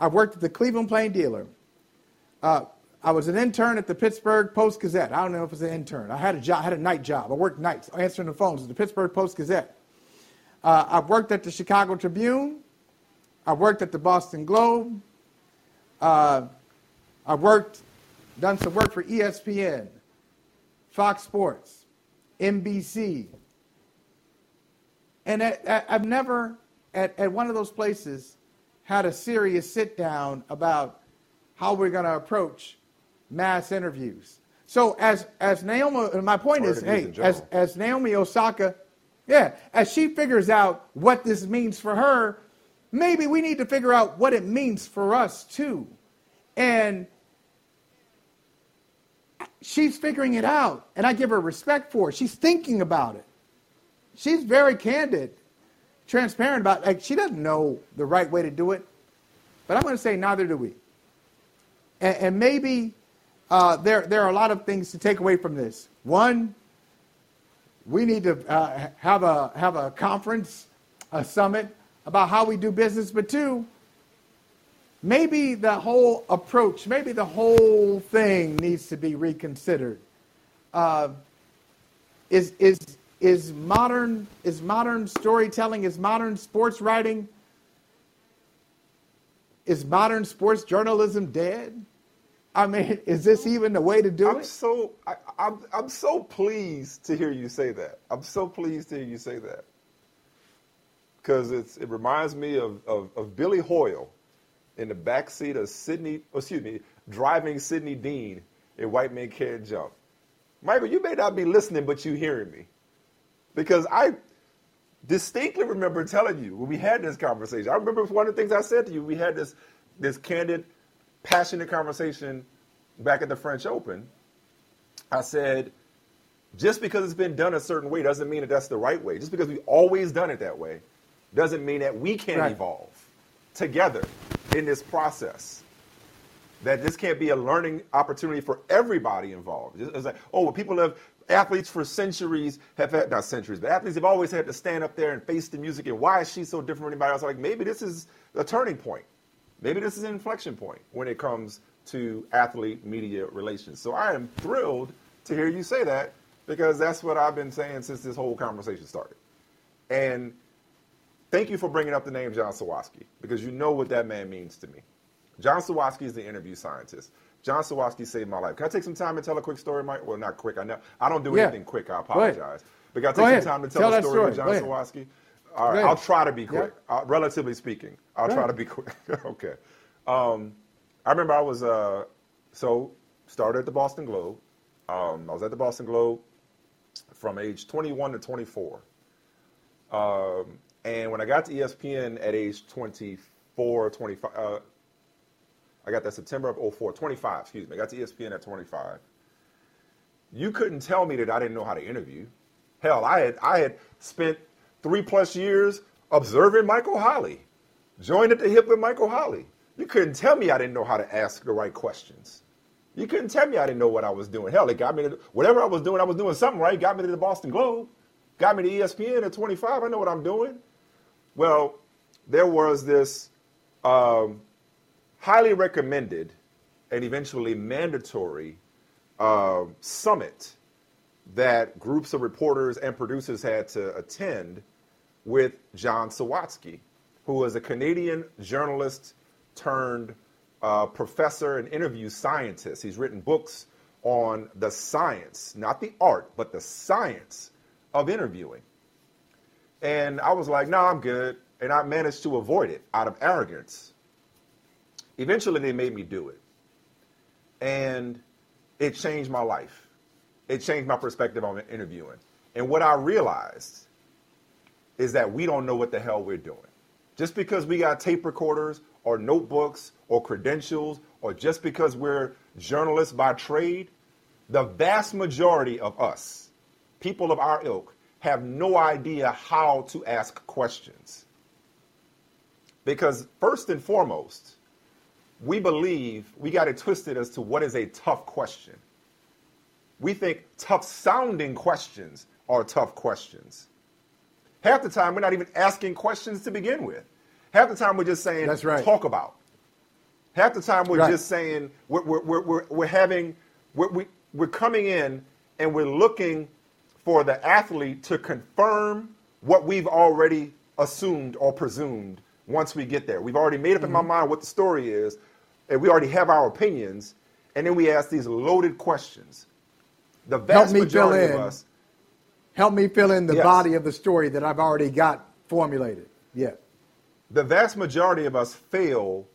I've worked at the Cleveland Plain Dealer. Uh, I was an intern at the Pittsburgh Post Gazette. I don't know if it was an intern. I had a job, I had a night job. I worked nights answering the phones at the Pittsburgh Post Gazette. Uh, I've worked at the Chicago Tribune. I've worked at the Boston Globe. Uh, I've worked, done some work for ESPN, Fox Sports, NBC. And I- I- I've never, at, at one of those places, had a serious sit down about how we're going to approach mass interviews. So as as Naomi, my point is, hey, as as Naomi Osaka, yeah, as she figures out what this means for her, maybe we need to figure out what it means for us too. And she's figuring it out, and I give her respect for it. She's thinking about it. She's very candid, transparent about like she doesn't know the right way to do it. But I'm going to say neither do we. And, and maybe uh, there there are a lot of things to take away from this. One, we need to uh, have a have a conference, a summit about how we do business. But two, maybe the whole approach, maybe the whole thing needs to be reconsidered. Uh, is is is modern is modern storytelling is modern sports writing is modern sports journalism dead? I mean, is this even the way to do I'm it? so I, I'm I'm so pleased to hear you say that. I'm so pleased to hear you say that because it's it reminds me of, of of Billy Hoyle in the back seat of Sidney. oh, Excuse me, driving Sidney Deane in White Men Can't Jump. Michael, you may not be listening, but you hearing me because I distinctly remember telling you when we had this conversation. I remember one of the things I said to you. We had this this candid, passionate conversation back at the French Open. I said, just because it's been done a certain way doesn't mean that that's the right way. Just because we've always done it that way doesn't mean that we can't Right. evolve together in this process. That this can't be a learning opportunity for everybody involved. It's it's like, oh, well, people have athletes for centuries have had not centuries, but athletes have always had to stand up there and face the music. And why is she so different from anybody else? Like maybe this is a turning point. Maybe this is an inflection point when it comes to athlete media relations. So I am thrilled to hear you say that because that's what I've been saying since this whole conversation started. And thank you for bringing up the name John Sawatsky because you know what that man means to me. John Sawatsky is the interview scientist. John Sawatsky saved my life. Can I take some time and tell a quick story, Mike? Well, not quick. I know I don't do Yeah. anything quick. I apologize. But can I take ahead. some time to tell, Tell a story, story. John. Sawatsky? All right, I'll try to be Yeah. quick. Uh, relatively speaking, I'll Go try ahead. to be quick. okay. Um, I remember I was uh, so started at the Boston Globe. Um, I was at the Boston Globe from age 21 to 24. Um, and when I got to ESPN at age 24, 25, uh, I got that September of 04, 25, excuse me. I got to ESPN at 25. You couldn't tell me that I didn't know how to interview. Hell, I had I had spent three plus years observing Michael Holley, joined at the hip with Michael Holley. You couldn't tell me I didn't know how to ask the right questions. You couldn't tell me I didn't know what I was doing. Hell, it got me to whatever I was doing, I was doing something right. Got me to the Boston Globe, got me to ESPN at 25. I know what I'm doing. Well, there was this um, highly recommended and eventually mandatory uh, summit that groups of reporters and producers had to attend with John Sawatsky, who was a Canadian journalist turned uh, professor and interview scientist. He's written books on the science, not the art, but the science of interviewing. And I was like, no, I'm good. And I managed to avoid it out of arrogance. Eventually, they made me do it. And it changed my life. It changed my perspective on interviewing. And what I realized is that we don't know what the hell we're doing. Just because we got tape recorders or notebooks or credentials, or just because we're journalists by trade, the vast majority of us, people of our ilk, have no idea how to ask questions. Because, first and foremost, we believe we got it twisted as to what is a tough question. We think tough sounding questions are tough questions. Half the time, we're not even asking questions to begin with. Half the time, we're just saying, That's right. talk about. Half the time, we're Right. just saying, we're, we're, we're, we're, we're having, we're, we, we're coming in and we're looking for the athlete to confirm what we've already assumed or presumed once we get there. We've already made up in Mm-hmm. my mind what the story is, and we already have our opinions, and then we ask these loaded questions. The vast majority in. of us, Help me fill in the Yes. body of the story that I've already got formulated. Yeah. the vast majority of us fail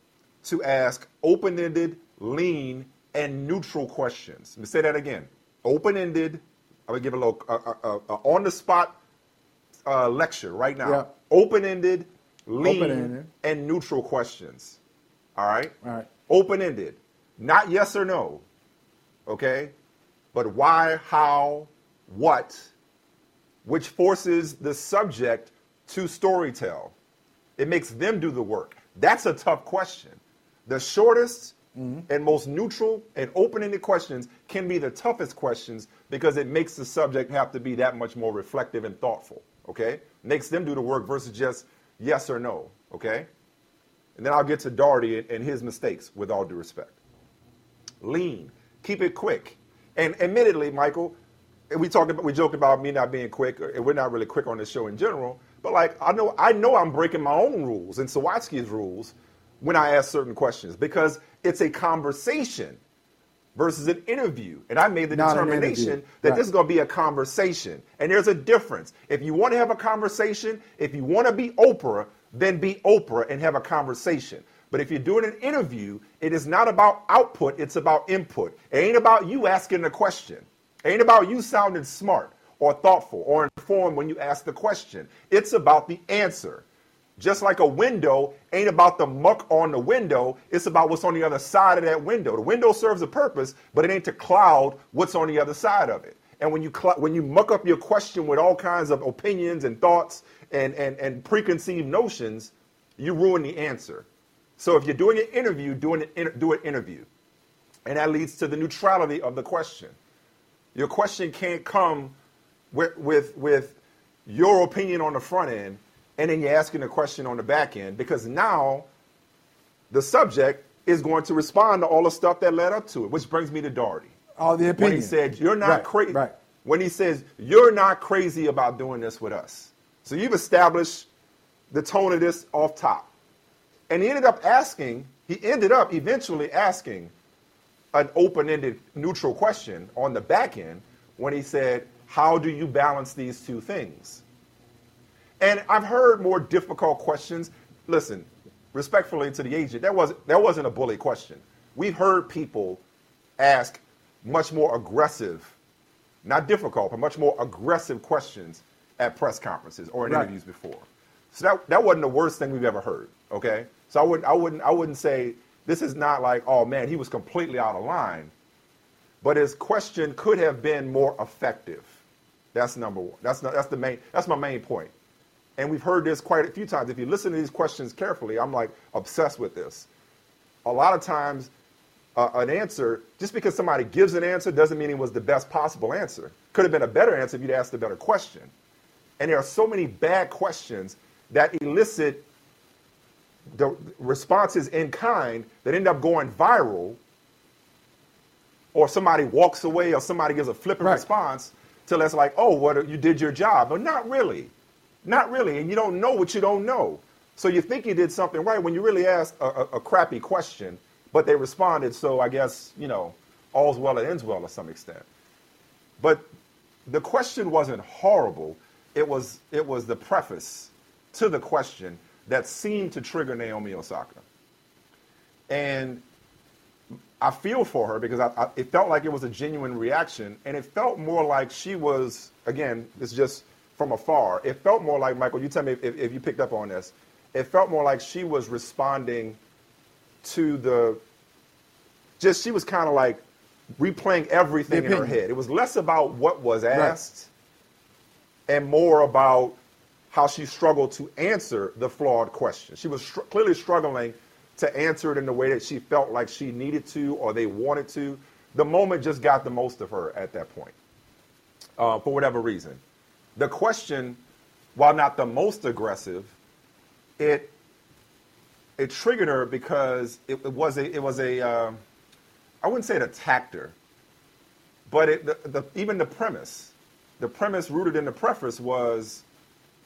to ask open-ended, lean, and neutral questions. Let me say that again. Open-ended. I'm gonna give a little uh, uh, uh, uh, on-the-spot uh, lecture right now. Yeah. Open-ended, lean, Open-ended. and neutral questions. All right. All right. Open-ended, not yes or no. Okay, but why, how, what, which forces the subject to storytell. It makes them do the work. That's a tough question. The shortest mm-hmm. and most neutral and open-ended questions can be the toughest questions because it makes the subject have to be that much more reflective and thoughtful. Okay, makes them do the work versus just yes or no. Okay, and then I'll get to Darty and- his mistakes with all due respect. Lean, keep it quick, and admittedly, Michael, we talked about we joked about me not being quick, and we're not really quick on this show in general. But like I know I know I'm breaking my own rules and Sawatsky's rules when I ask certain questions because it's a conversation versus an interview. And I made the Not determination that Right. this is going to be a conversation. And there's a difference. If you want to have a conversation, if you want to be Oprah, then be Oprah and have a conversation. But if you're doing an interview, it is not about output, it's about input. It ain't about you asking the question. Ain't about you sounding smart or thoughtful or informed when you ask the question. It's about the answer. Just like a window ain't about the muck on the window, it's about what's on the other side of that window. The window serves a purpose, but it ain't to cloud what's on the other side of it. And when you cl- when you muck up your question with all kinds of opinions and thoughts and, and, and preconceived notions, you ruin the answer. So if you're doing an interview, doing an do an interview, and that leads to the neutrality of the question. Your question can't come with with, with your opinion on the front end, and then you're asking a question on the back end because now the subject is going to respond to all the stuff that led up to it, which brings me to Daugherty. All the When opinion. he said, You're not Right, crazy. right. When he says, You're not crazy about doing this with us. So you've established the tone of this off top. And he ended up asking, he ended up eventually asking an open ended neutral question on the back end when he said, How do you balance these two things? And I've heard more difficult questions. Listen, respectfully to the agent, that wasn't that wasn't a bully question. We've heard people ask much more aggressive, not difficult, but much more aggressive questions at press conferences or in Right. interviews before. So that that wasn't the worst thing we've ever heard. Okay, so I wouldn't I wouldn't I wouldn't say this is not like oh man he was completely out of line, but his question could have been more effective. That's number one. That's not, that's the main that's my main point. And we've heard this quite a few times. If you listen to these questions carefully, I'm like obsessed with this. A lot of times, uh, an answer, just because somebody gives an answer doesn't mean it was the best possible answer. Could have been a better answer if you'd asked a better question. And there are so many bad questions that elicit the responses in kind that end up going viral, or somebody walks away, or somebody gives a flippant response till it's like, oh, what you did your job, but not really, not really, and you don't know what you don't know. So you think you did something right when you really asked a, a, a crappy question, but they responded. So I guess you know, all's well that ends well to some extent. But the question wasn't horrible. It was it was the preface to the question that seemed to trigger Naomi Osaka. And I feel for her because I, I, it felt like it was a genuine reaction, and it felt more like she was again. It's just from afar. It felt more like Michael. You tell me if, if you picked up on this. It felt more like she was responding to the. Just she was kind of like replaying everything in her head. It was less about what was asked and more about how she struggled to answer the flawed question. She was str- clearly struggling to answer it in the way that she felt like she needed to or they wanted to. The moment just got the most of her at that point, uh, for whatever reason. The question, while not the most aggressive, it it triggered her because it, it was a it was a uh, I wouldn't say it attacked her, but it the, the, even the premise, the premise rooted in the preface was,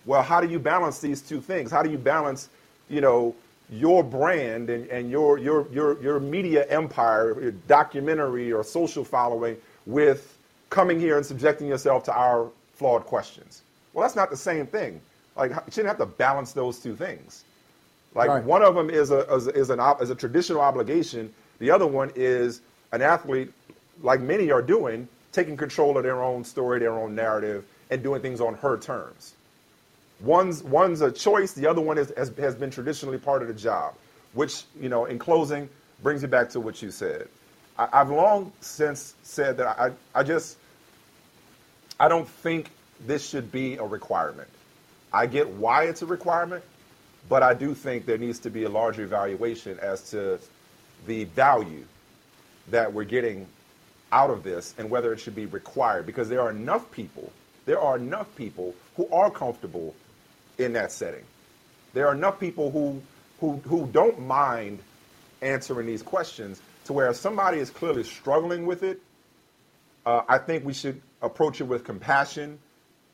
well, how do you balance these two things? How do you balance, you know, your brand and, and your, your, your, your media empire, your documentary or social following with coming here and subjecting yourself to our flawed questions. Well, that's not the same thing. Like, you shouldn't have to balance those two things. Like, right. one of them is a, is, is, an, is a traditional obligation. The other one is an athlete, like many are doing, taking control of their own story, their own narrative, and doing things on her terms. One's one's a choice. The other one is, has, has been traditionally part of the job, which you know. In closing, brings me back to what you said. I, have long since said that I I just I don't think this should be a requirement. I get why it's a requirement, but I do think there needs to be a larger evaluation as to the value that we're getting out of this and whether it should be required because there are enough people there are enough people who are comfortable in that setting. There are enough people who, who, who don't mind answering these questions to where if somebody is clearly struggling with it, uh, I think we should approach it with compassion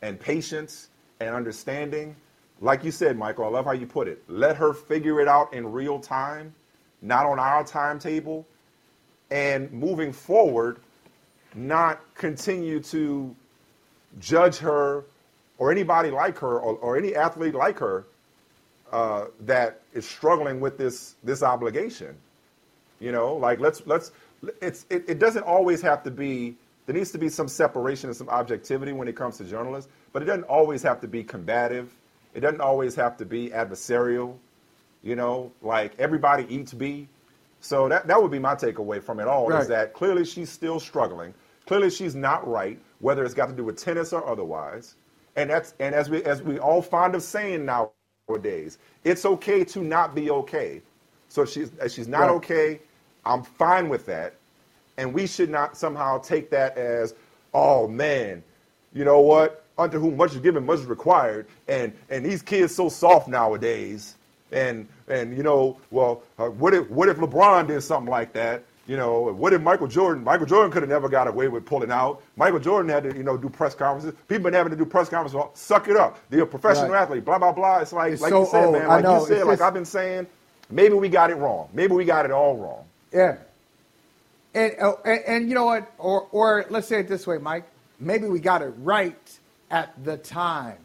and patience and understanding. Like you said, Michael, I love how you put it. Let her figure it out in real time, not on our timetable, and moving forward, not continue to judge her or anybody like her or, or any athlete like her uh, that is struggling with this this obligation. You know, like let's let's it's it, it doesn't always have to be there needs to be some separation and some objectivity when it comes to journalists, but it doesn't always have to be combative. It doesn't always have to be adversarial. You know, like everybody eats B. So that that would be my takeaway from it all right. is that clearly she's still struggling. Clearly she's not right, whether it's got to do with tennis or otherwise. And that's and as we as we all fond of saying nowadays, it's okay to not be okay. So she's she's not right. okay. I'm fine with that, and we should not somehow take that as, oh man, you know what? Unto whom much is given, much is required, and and these kids so soft nowadays, and and you know, well, uh, what if what if LeBron did something like that? You know, what if Michael Jordan? Michael Jordan could have never got away with pulling out. Michael Jordan had to, you know, do press conferences. People been having to do press conferences. Well, suck it up. They're a professional right. athlete. Blah blah blah. It's like, it's like so you said, old. man. Like you said, like I've been saying, maybe we got it wrong. Maybe we got it all wrong. Yeah. And, oh, and, and you know what? Or or let's say it this way, Mike. Maybe we got it right at the time.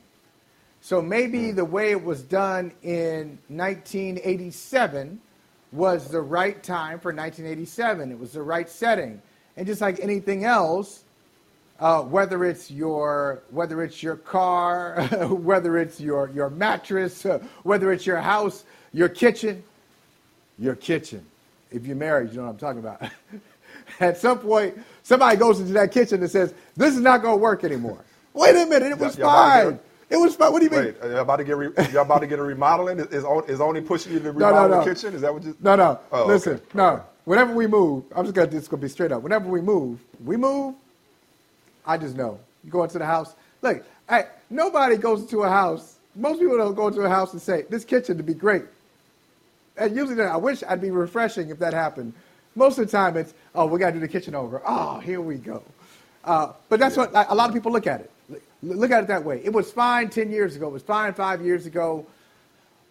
So maybe mm. the way it was done in 1987 was the right time for 1987. It was the right setting. And just like anything else, uh, whether it's your whether it's your car, whether it's your your mattress, uh, whether it's your house, your kitchen, your kitchen. If you're married, you know what I'm talking about. At some point, somebody goes into that kitchen and says, "This is not going to work anymore." Wait a minute, it was fine. It was fun. What do you mean? Wait, you about to get re- you about to get a remodeling? Is, is only pushing you to remodel no, no, no. the kitchen? Is that what you? No, no. Oh, Listen, okay. no. Okay. Whenever we move, I'm just gonna this gonna be straight up. Whenever we move, we move. I just know. You go into the house. Look, hey, nobody goes into a house. Most people don't go into a house and say this kitchen to be great. And usually, I wish I'd be refreshing if that happened. Most of the time, it's oh, we gotta do the kitchen over. Oh, here we go. Uh, but that's yeah. what a lot of people look at it. Look at it that way. It was fine 10 years ago. It was fine five years ago.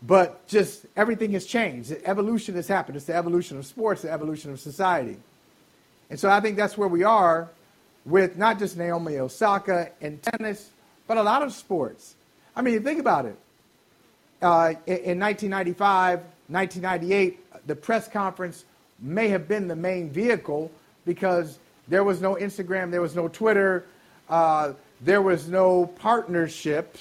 But just everything has changed. Evolution has happened. It's the evolution of sports, the evolution of society. And so I think that's where we are with not just Naomi Osaka and tennis, but a lot of sports. I mean, think about it. Uh, in, in 1995, 1998, the press conference may have been the main vehicle because there was no Instagram, there was no Twitter. Uh, there was no partnership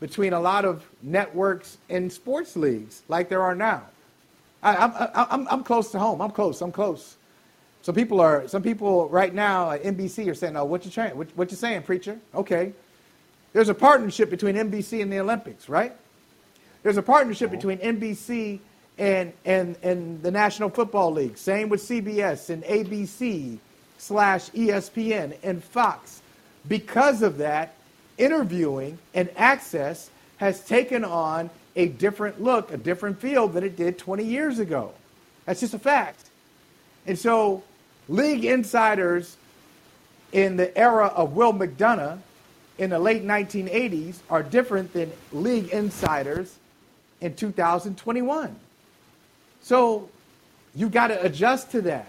between a lot of networks and sports leagues like there are now. I, am I'm, I'm close to home. I'm close. I'm close. Some people are. Some people right now uh, at NBC are saying, "Oh, what you trying? What, what you saying, preacher?" Okay, There's a partnership between NBC and the Olympics, right? There's a partnership oh. between NBC and, and, and the National Football League. Same with CBS and ABC slash ESPN and Fox. Because of that, interviewing and access has taken on a different look, a different feel than it did 20 years ago. That's just a fact. And so, league insiders in the era of Will McDonough in the late 1980s are different than league insiders in 2021. So, you've got to adjust to that.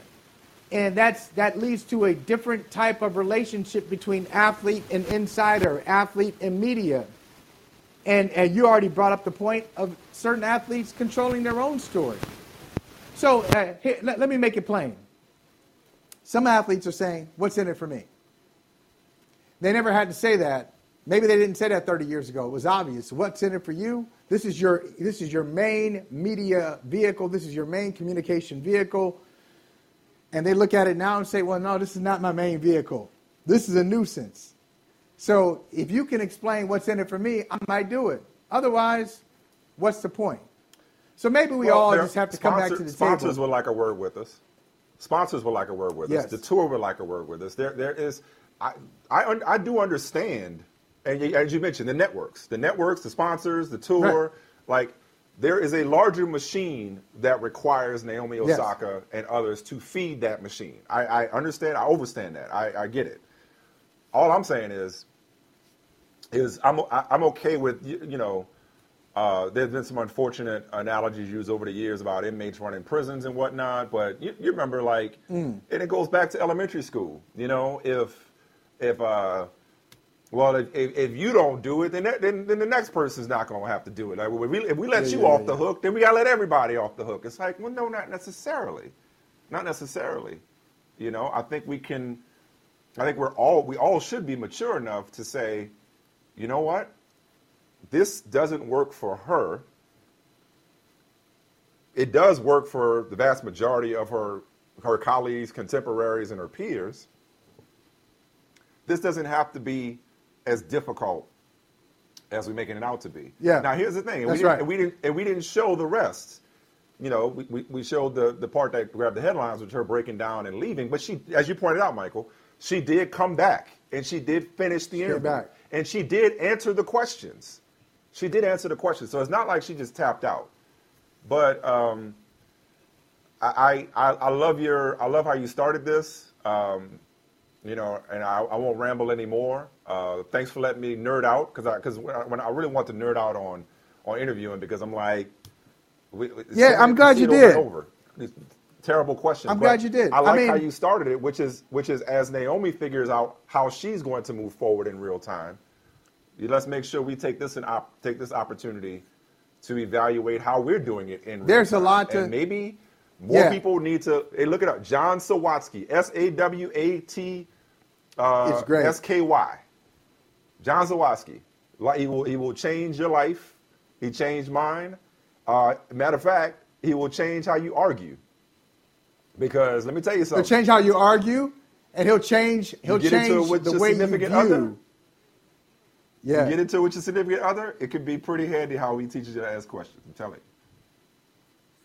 And that's that leads to a different type of relationship between athlete and insider, athlete and media. And, and you already brought up the point of certain athletes controlling their own story. So uh, here, let, let me make it plain. Some athletes are saying, What's in it for me? They never had to say that. Maybe they didn't say that 30 years ago. It was obvious. What's in it for you? This is your, this is your main media vehicle, this is your main communication vehicle. And they look at it now and say, Well, no, this is not my main vehicle. This is a nuisance. So if you can explain what's in it for me, I might do it. Otherwise, what's the point? So maybe we Well, all just have to sponsor- come back to the sponsors table. would like a word with us. Sponsors would like a word with Yes. us. The tour would like a word with us. There, there is. I, I, I do understand, and you- as you mentioned, the networks, the networks, the sponsors, the tour, like there is a larger machine that requires Naomi Yes. Osaka and others to feed that machine. I, I understand. I overstand that. I, I get it. All I'm saying is, is I'm I'm okay with you, you know. Uh, there's been some unfortunate analogies used over the years about inmates running prisons and whatnot, but you, you remember like, Mm. and it goes back to elementary school. You know, if if uh, well, if, if, if you don't do it, then, that, then then the next person's not going to have to do it. Like, if we, if we let Yeah, you yeah, off yeah, the hook, then we got to let everybody off the hook. It's like, well, no, not necessarily, not necessarily. You know, I think we can. I think we're all we all should be mature enough to say, you know what, this doesn't work for her. It does work for the vast majority of her her colleagues, contemporaries, and her peers. This doesn't have to be as difficult as we're making it out to be. Yeah. Now here's the thing, and That's we didn't, right. and we didn't and we didn't show the rest. You know, we, we, we showed the, the part that grabbed the headlines, which her breaking down and leaving. But she, as you pointed out, Michael, she did come back and she did finish the came interview. back. And she did answer the questions. She did answer the questions. So it's not like she just tapped out. But um, I, I, I love your I love how you started this. Um, you know, and I, I won't ramble anymore. Uh, thanks for letting me nerd out because I because when, I- when I really want to nerd out on on interviewing because I'm like, we, we- Yeah, see- I'm glad you over did. Over. Terrible question. I'm glad you did. I I like how you started it, which is which is as Naomi figures out how she's going to move forward in real time. Let's make sure we take this an op- take this opportunity to evaluate how we're doing it in real There's a lot to- and maybe more Yeah. people need to hey, look it up. John Sawatsky, S A W A T uh, It's great. S K Y. John Sawatsky. Like, He will he will change your life. He changed mine. Uh, matter of fact, he will change how you argue. Because let me tell you something. He'll change how you argue, and he'll change he'll get into it change with the your way you significant view. other? Yeah. You get into it with your significant other, it could be pretty handy how he teaches you to ask questions. I'm telling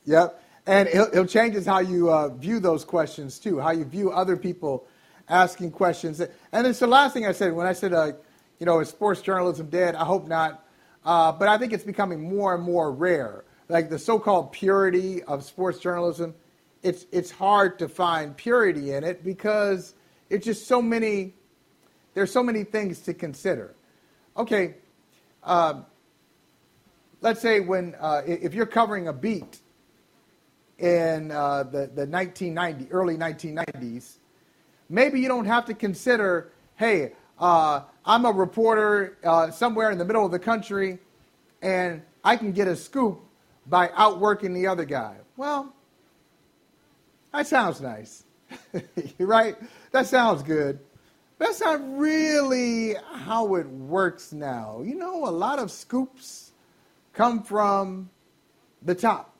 you. Yep. And he'll, he'll change how you uh, view those questions too, how you view other people asking questions. And it's the last thing I said when I said, uh, you know, is sports journalism dead? I hope not. Uh, but I think it's becoming more and more rare. Like the so-called purity of sports journalism, it's it's hard to find purity in it because it's just so many. There's so many things to consider. Okay, um, let's say when uh, if you're covering a beat in uh, the, the 1990, early 1990s, maybe you don't have to consider, hey, uh, I'm a reporter uh, somewhere in the middle of the country and I can get a scoop by outworking the other guy. Well, that sounds nice, right? That sounds good. That's not really how it works now. You know, a lot of scoops come from the top.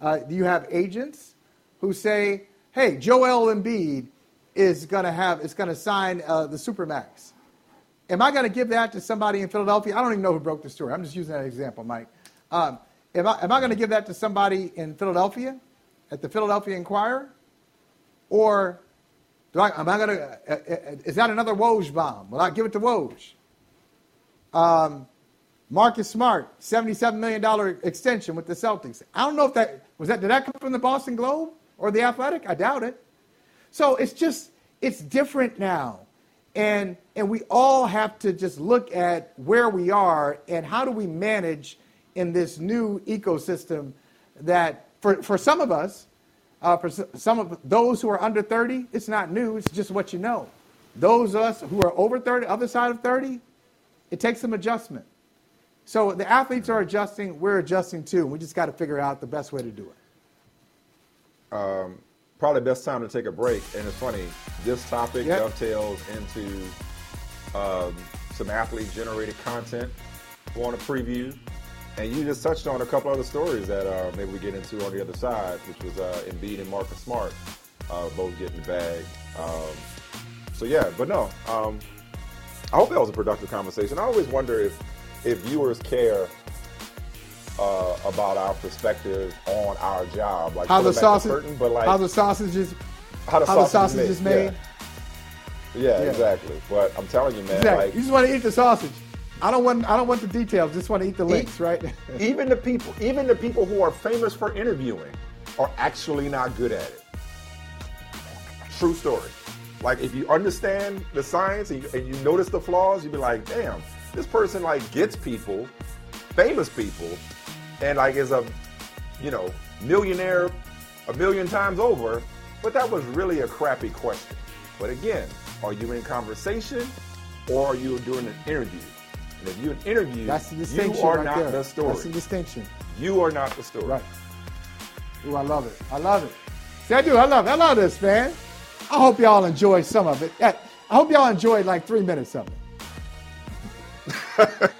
Uh, you have agents who say, "Hey, Joel Embiid is going to have is going to sign uh, the supermax," am I going to give that to somebody in Philadelphia? I don't even know who broke the story. I'm just using that example, Mike. Um, am I, am I going to give that to somebody in Philadelphia, at the Philadelphia Inquirer? Or do I, am I going to, uh, uh, is that another Woj bomb? Will I give it to Woj? Um, Marcus Smart, $77 million extension with the Celtics. I don't know if that, was that, did that come from the Boston Globe or the Athletic? I doubt it. So it's just, it's different now. And, and we all have to just look at where we are and how do we manage in this new ecosystem that for, for some of us, uh, for some of those who are under 30, it's not new, it's just what you know. Those of us who are over 30, other side of 30, it takes some adjustment. So the athletes are adjusting, we're adjusting too. We just got to figure out the best way to do it. Um, probably best time to take a break. And it's funny, this topic yep. dovetails into um, some athlete generated content. We Want to preview. And you just touched on a couple other stories that uh, maybe we get into on the other side, which was uh, Embiid and Marcus Smart uh, both getting the bag. Um, so yeah, but no, um, I hope that was a productive conversation. I always wonder if if viewers care uh, about our perspective on our job, like how the sausage, curtain, but like how the sausages, how the how sausage, the sausage is made. Yeah. Yeah, yeah. exactly. But I'm telling you, man, exactly. like you just want to eat the sausage. I don't want I don't want the details. Just want to eat the links, eat, right? even the people, even the people who are famous for interviewing, are actually not good at it. True story. Like if you understand the science and you, and you notice the flaws, you'd be like, damn, this person like gets people, famous people, and like is a, you know, millionaire a million times over. But that was really a crappy question. But again, are you in conversation or are you doing an interview? And if you're an interview, That's the distinction you are right not there. the story. That's the distinction. You are not the story. Right. Ooh, I love it. I love it. See, I do. I love it. I love this, man. I hope y'all enjoy some of it. I hope y'all enjoyed like three minutes of it.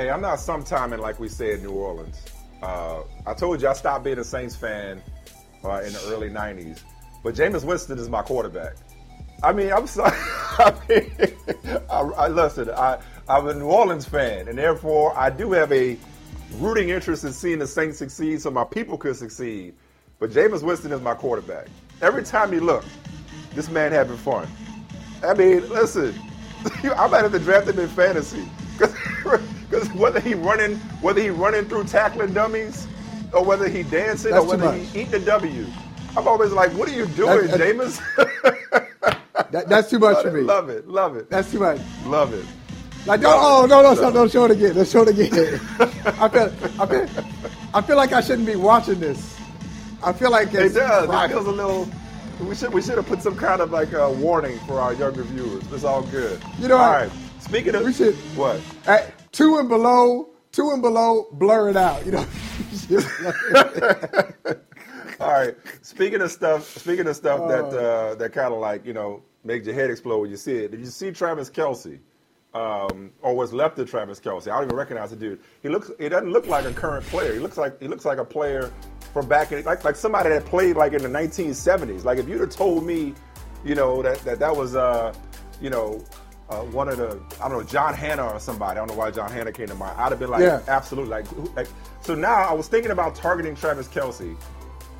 Hey, I'm not sometiming like we say in New Orleans. Uh, I told you I stopped being a Saints fan uh, in the early 90s, but Jameis Winston is my quarterback. I mean, I'm sorry. I mean, I, I listen. I, I'm a New Orleans fan, and therefore I do have a rooting interest in seeing the Saints succeed, so my people could succeed. But Jameis Winston is my quarterback. Every time you look, this man having fun. I mean, listen, I might have to draft him in fantasy because whether he running, whether he running through tackling dummies, or whether he dancing, That's or whether he eat the W, I'm always like, what are you doing, That- Jameis? That, that's too much love for it, me. Love it, love it, That's too much. love it. Like, don't, oh, no, no, no, don't show it again. Don't show it again. I feel, I feel, I feel like I shouldn't be watching this. I feel like It does. It feels a little. We should we should have put some kind of like a warning for our younger viewers. It's all good. You know all right. Speaking of We should- what? At two and below, two and below, blur it out. You know. All right. Speaking of stuff, speaking of stuff that Oh. uh, that kind of like you know makes your head explode when you see it. Did you see Travis Kelce, um, or what's left of Travis Kelce? I don't even recognize the dude. He looks. He doesn't look like a current player. He looks like he looks like a player from back in like like somebody that played like in the 1970s. Like if you'd have told me, you know that that that was uh, you know. Uh, one of the, I don't know, John Hannah or somebody. I don't know why John Hannah came to mind. I'd have been like, Yeah. absolutely. Like, like, so now I was thinking about targeting Travis Kelce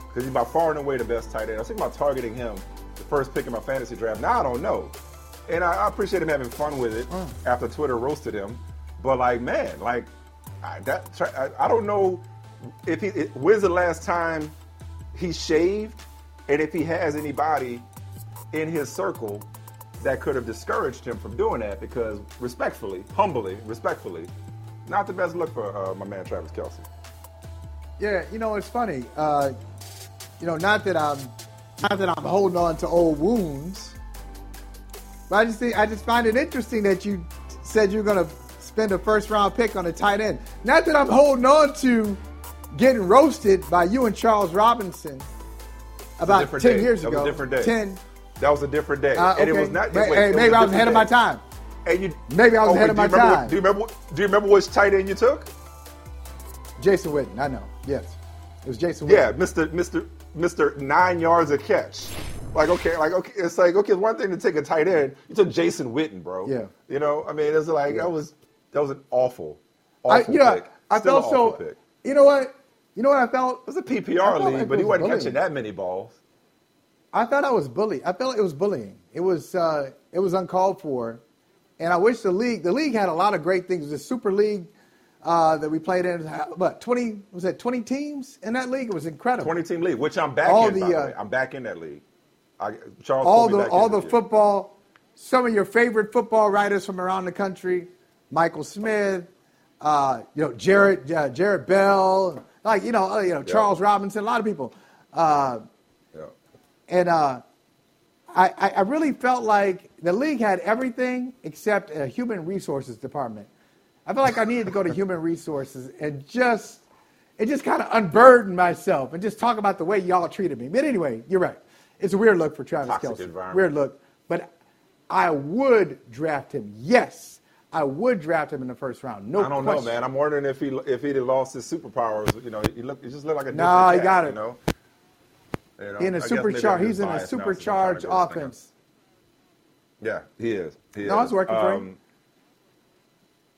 because he's by far and away the best tight end. I was thinking about targeting him, the first pick in my fantasy draft. Now I don't know, and I, I appreciate him having fun with it after Twitter roasted him. But like, man, like I, that I, I don't know if he. It, when's the last time he shaved, and if he has anybody in his circle that could have discouraged him from doing that. Because respectfully, humbly, respectfully, not the best look for uh, my man Travis Kelce. Yeah, you know it's funny. Uh, you know, not that I'm not that I'm holding on to old wounds, but I just think I just find it interesting that you said you're going to spend a first round pick on a tight end. Not that I'm holding on to getting roasted by you and Charles Robinson about ten day. years that ago. Different day. Ten. That was a different day, Uh, and it was not. Wait, hey, maybe I was ahead of my time. day. And you, Maybe I was oh, ahead wait, of my time. What, do you remember? what- Do you remember which tight end you took? Jason Witten. I know. Yes, it was Jason. Witten. Yeah, Mister Mister Mister nine yards a catch. Like okay, like okay, it's like okay, one thing to take a tight end. You took Jason Witten, bro. Yeah. You know, I mean, it's like that was that was an awful, I, awful you know. I Still felt so. Pick. You know what? You know what I felt? It was a PPR league, but he was wasn't bullying. catching that many balls. I thought I was bullied. I felt like it was bullying. It was uh, it was uncalled for, and I wish the league the league had a lot of great things. The Super League uh, that we played in, what twenty was that twenty teams in that league? It was incredible. Twenty team league, which I'm back All in. the, by the uh, way. I'm back in that league. I, Charles all the all the year. football, some of your favorite football writers from around the country, Michael Smith, uh, you know Jarrett uh, Jarrett Bell, like you know uh, you know Charles Robinson, a lot of people, uh. And uh, I, I really felt like the league had everything except a human resources department. I felt like I needed to go to human resources and just and just kind of unburden myself and just talk about the way y'all treated me. But anyway, you're right. It's a weird look for Travis Toxic Kelce. Weird look. But I would draft him. Yes, I would draft him in the first round. No I don't question. know, man. I'm wondering if he if he'd have lost his superpowers. You know, he look he just looked like a different Nah, he cat, got it. You know, You know, in a supercharged, he's in a biased now since I'm trying to supercharged go this thing. offense. Yeah, he is. He No, is. it's working for him. Um,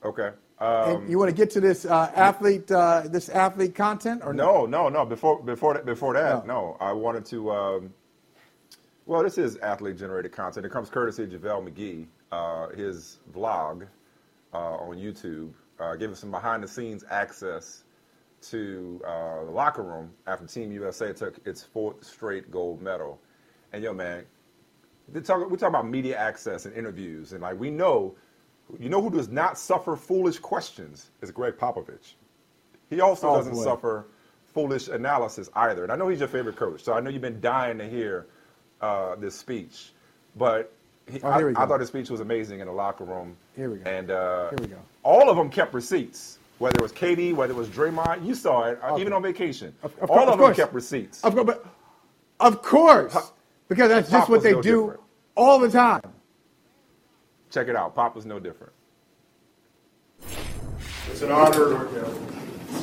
Okay. Um, and you want to get to this uh, athlete, uh, this athlete content, or no, no, no. no. Before before that, before that, no. I wanted to. Um, well, this is athlete generated content. It comes courtesy of JaVale McGee. Uh, his vlog uh, on YouTube uh, gave us some behind the scenes access to uh, the locker room after Team USA took its fourth straight gold medal. And yo, man, talk, we talk about media access and interviews, and like we know, you know who does not suffer foolish questions is Gregg Popovich. He also Oh, doesn't boy. suffer foolish analysis either. And I know he's your favorite coach, so I know you've been dying to hear uh, this speech. But he, Oh, I, I thought his speech was amazing in the locker room. Here we go. And uh, Here we go. all of them kept receipts. Whether it was KD, whether it was Draymond, you saw it, uh, even on vacation. Of all course- of of them course. kept receipts. Of course, but of course, because that's just what they no do different. all the time. Check it out. Pop was no different. It's an honor to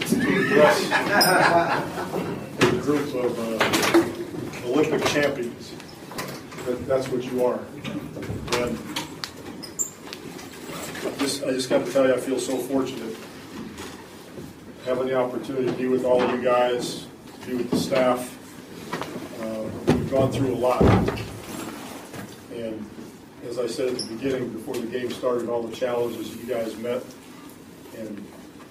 address a group of uh, Olympic champions. That, that's what you are. And I just, I just got to tell you, I feel so fortunate having the opportunity to be with all of you guys, to be with the staff. Uh, we've gone through a lot. And as I said at the beginning, before the game started, all the challenges you guys met and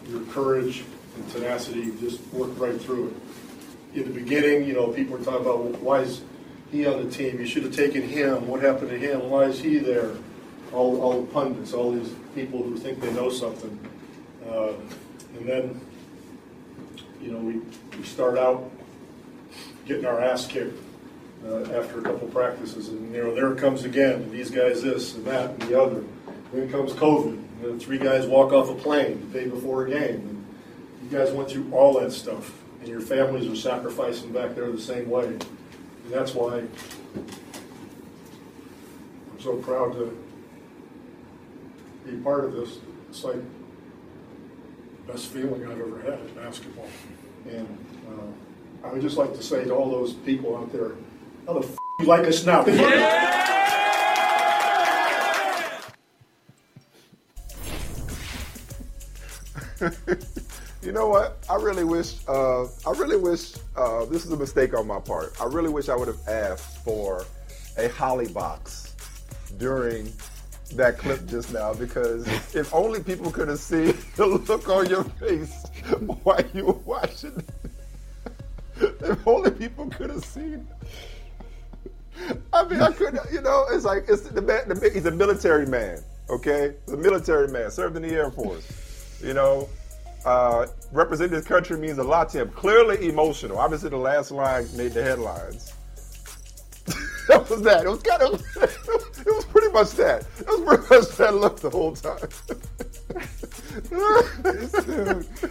your courage and tenacity just worked right through it. In the beginning, you know, people were talking about why is he on the team? You should have taken him. What happened to him? Why is he there? All, all the pundits, all these people who think they know something. Uh, and then, you know, we, we start out getting our ass kicked uh, after a couple practices, and you know, there it comes again. And these guys, this and that and the other. Then comes COVID. And three guys walk off a plane the day before a game. And you guys went through all that stuff, and your families are sacrificing back there the same way. And that's why I'm so proud to be part of this. It's like best feeling I've ever had in basketball. And uh, I would just like to say to all those people out there, how the f- you like us now? You know what? I really wish. Uh, I really wish. Uh, this is a mistake on my part. I really wish I would have asked for a Holley box during that clip just now because if only people could have seen the look on your face while you were watching. if only people could have seen. I mean, I couldn't. You know, it's like it's the man. The, he's a military man. Okay, the military man. Served in the Air Force. You know, Uh, represent this country means a lot to him. Clearly emotional. Obviously, the last line made the headlines. That was that. It was kind of. It was pretty much that. It was pretty much that look the whole time.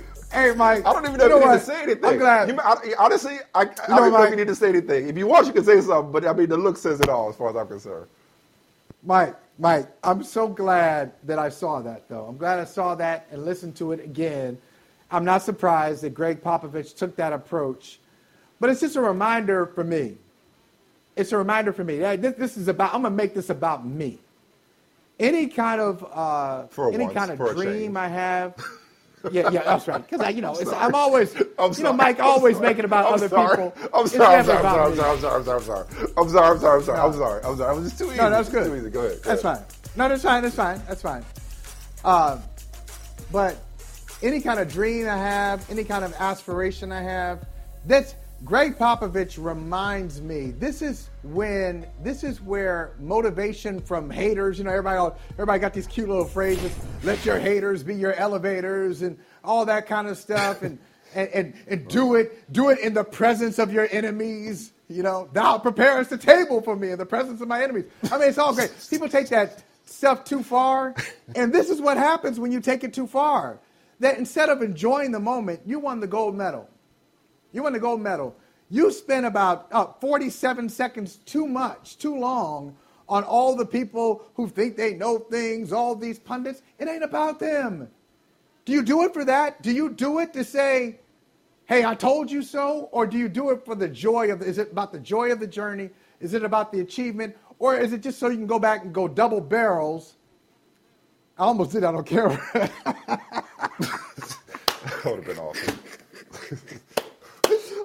Hey, Mike. I don't even know you if you what? need to say anything. I'm glad. You, I, honestly, I, I don't even know if you need to say anything. If you want, you can say something. But I mean, the look says it all, as far as I'm concerned. Mike, Mike, I'm so glad that I saw that, though. I'm glad I saw that and listened to it again. I'm not surprised that Gregg Popovich took that approach, but it's just a reminder for me. It's a reminder for me. This, this is about. I'm gonna make this about me. Any kind of uh, any once, kind of dream. I have. Yeah, yeah, that's right. Because you know, I'm it's. I'm always, I'm you know. Mike always making about other people. I'm sorry. I'm sorry. I'm sorry. I'm sorry. I'm sorry. I'm sorry. I'm sorry. I'm sorry. I'm sorry. I'm sorry. I'm sorry. I was just too easy. No, that's good. Too easy. Go ahead. That's fine. No, that's fine. That's fine. That's fine. Uh, but any kind of dream I have, any kind of aspiration I have, that's Gregg Popovich reminds me. This is when this is where motivation from haters. You know, everybody everybody got these cute little phrases. Let your haters be your elevators and all that kind of stuff. And and, and, and do it, do it in the presence of your enemies. You know, thou preparest the table for me in the presence of my enemies. I mean, it's all great. People take that stuff too far, and this is what happens when you take it too far. That instead of enjoying the moment, you won the gold medal. You won the gold medal. You spent about uh, 47 seconds too much, too long on all the people who think they know things, all these pundits. It ain't about them. Do you do it for that? Do you do it to say, hey, I told you so? Or do you do it for the joy of, is it about the joy of the journey? Is it about the achievement? Or is it just so you can go back and go double barrels? I almost did that on camera. That would have been awesome.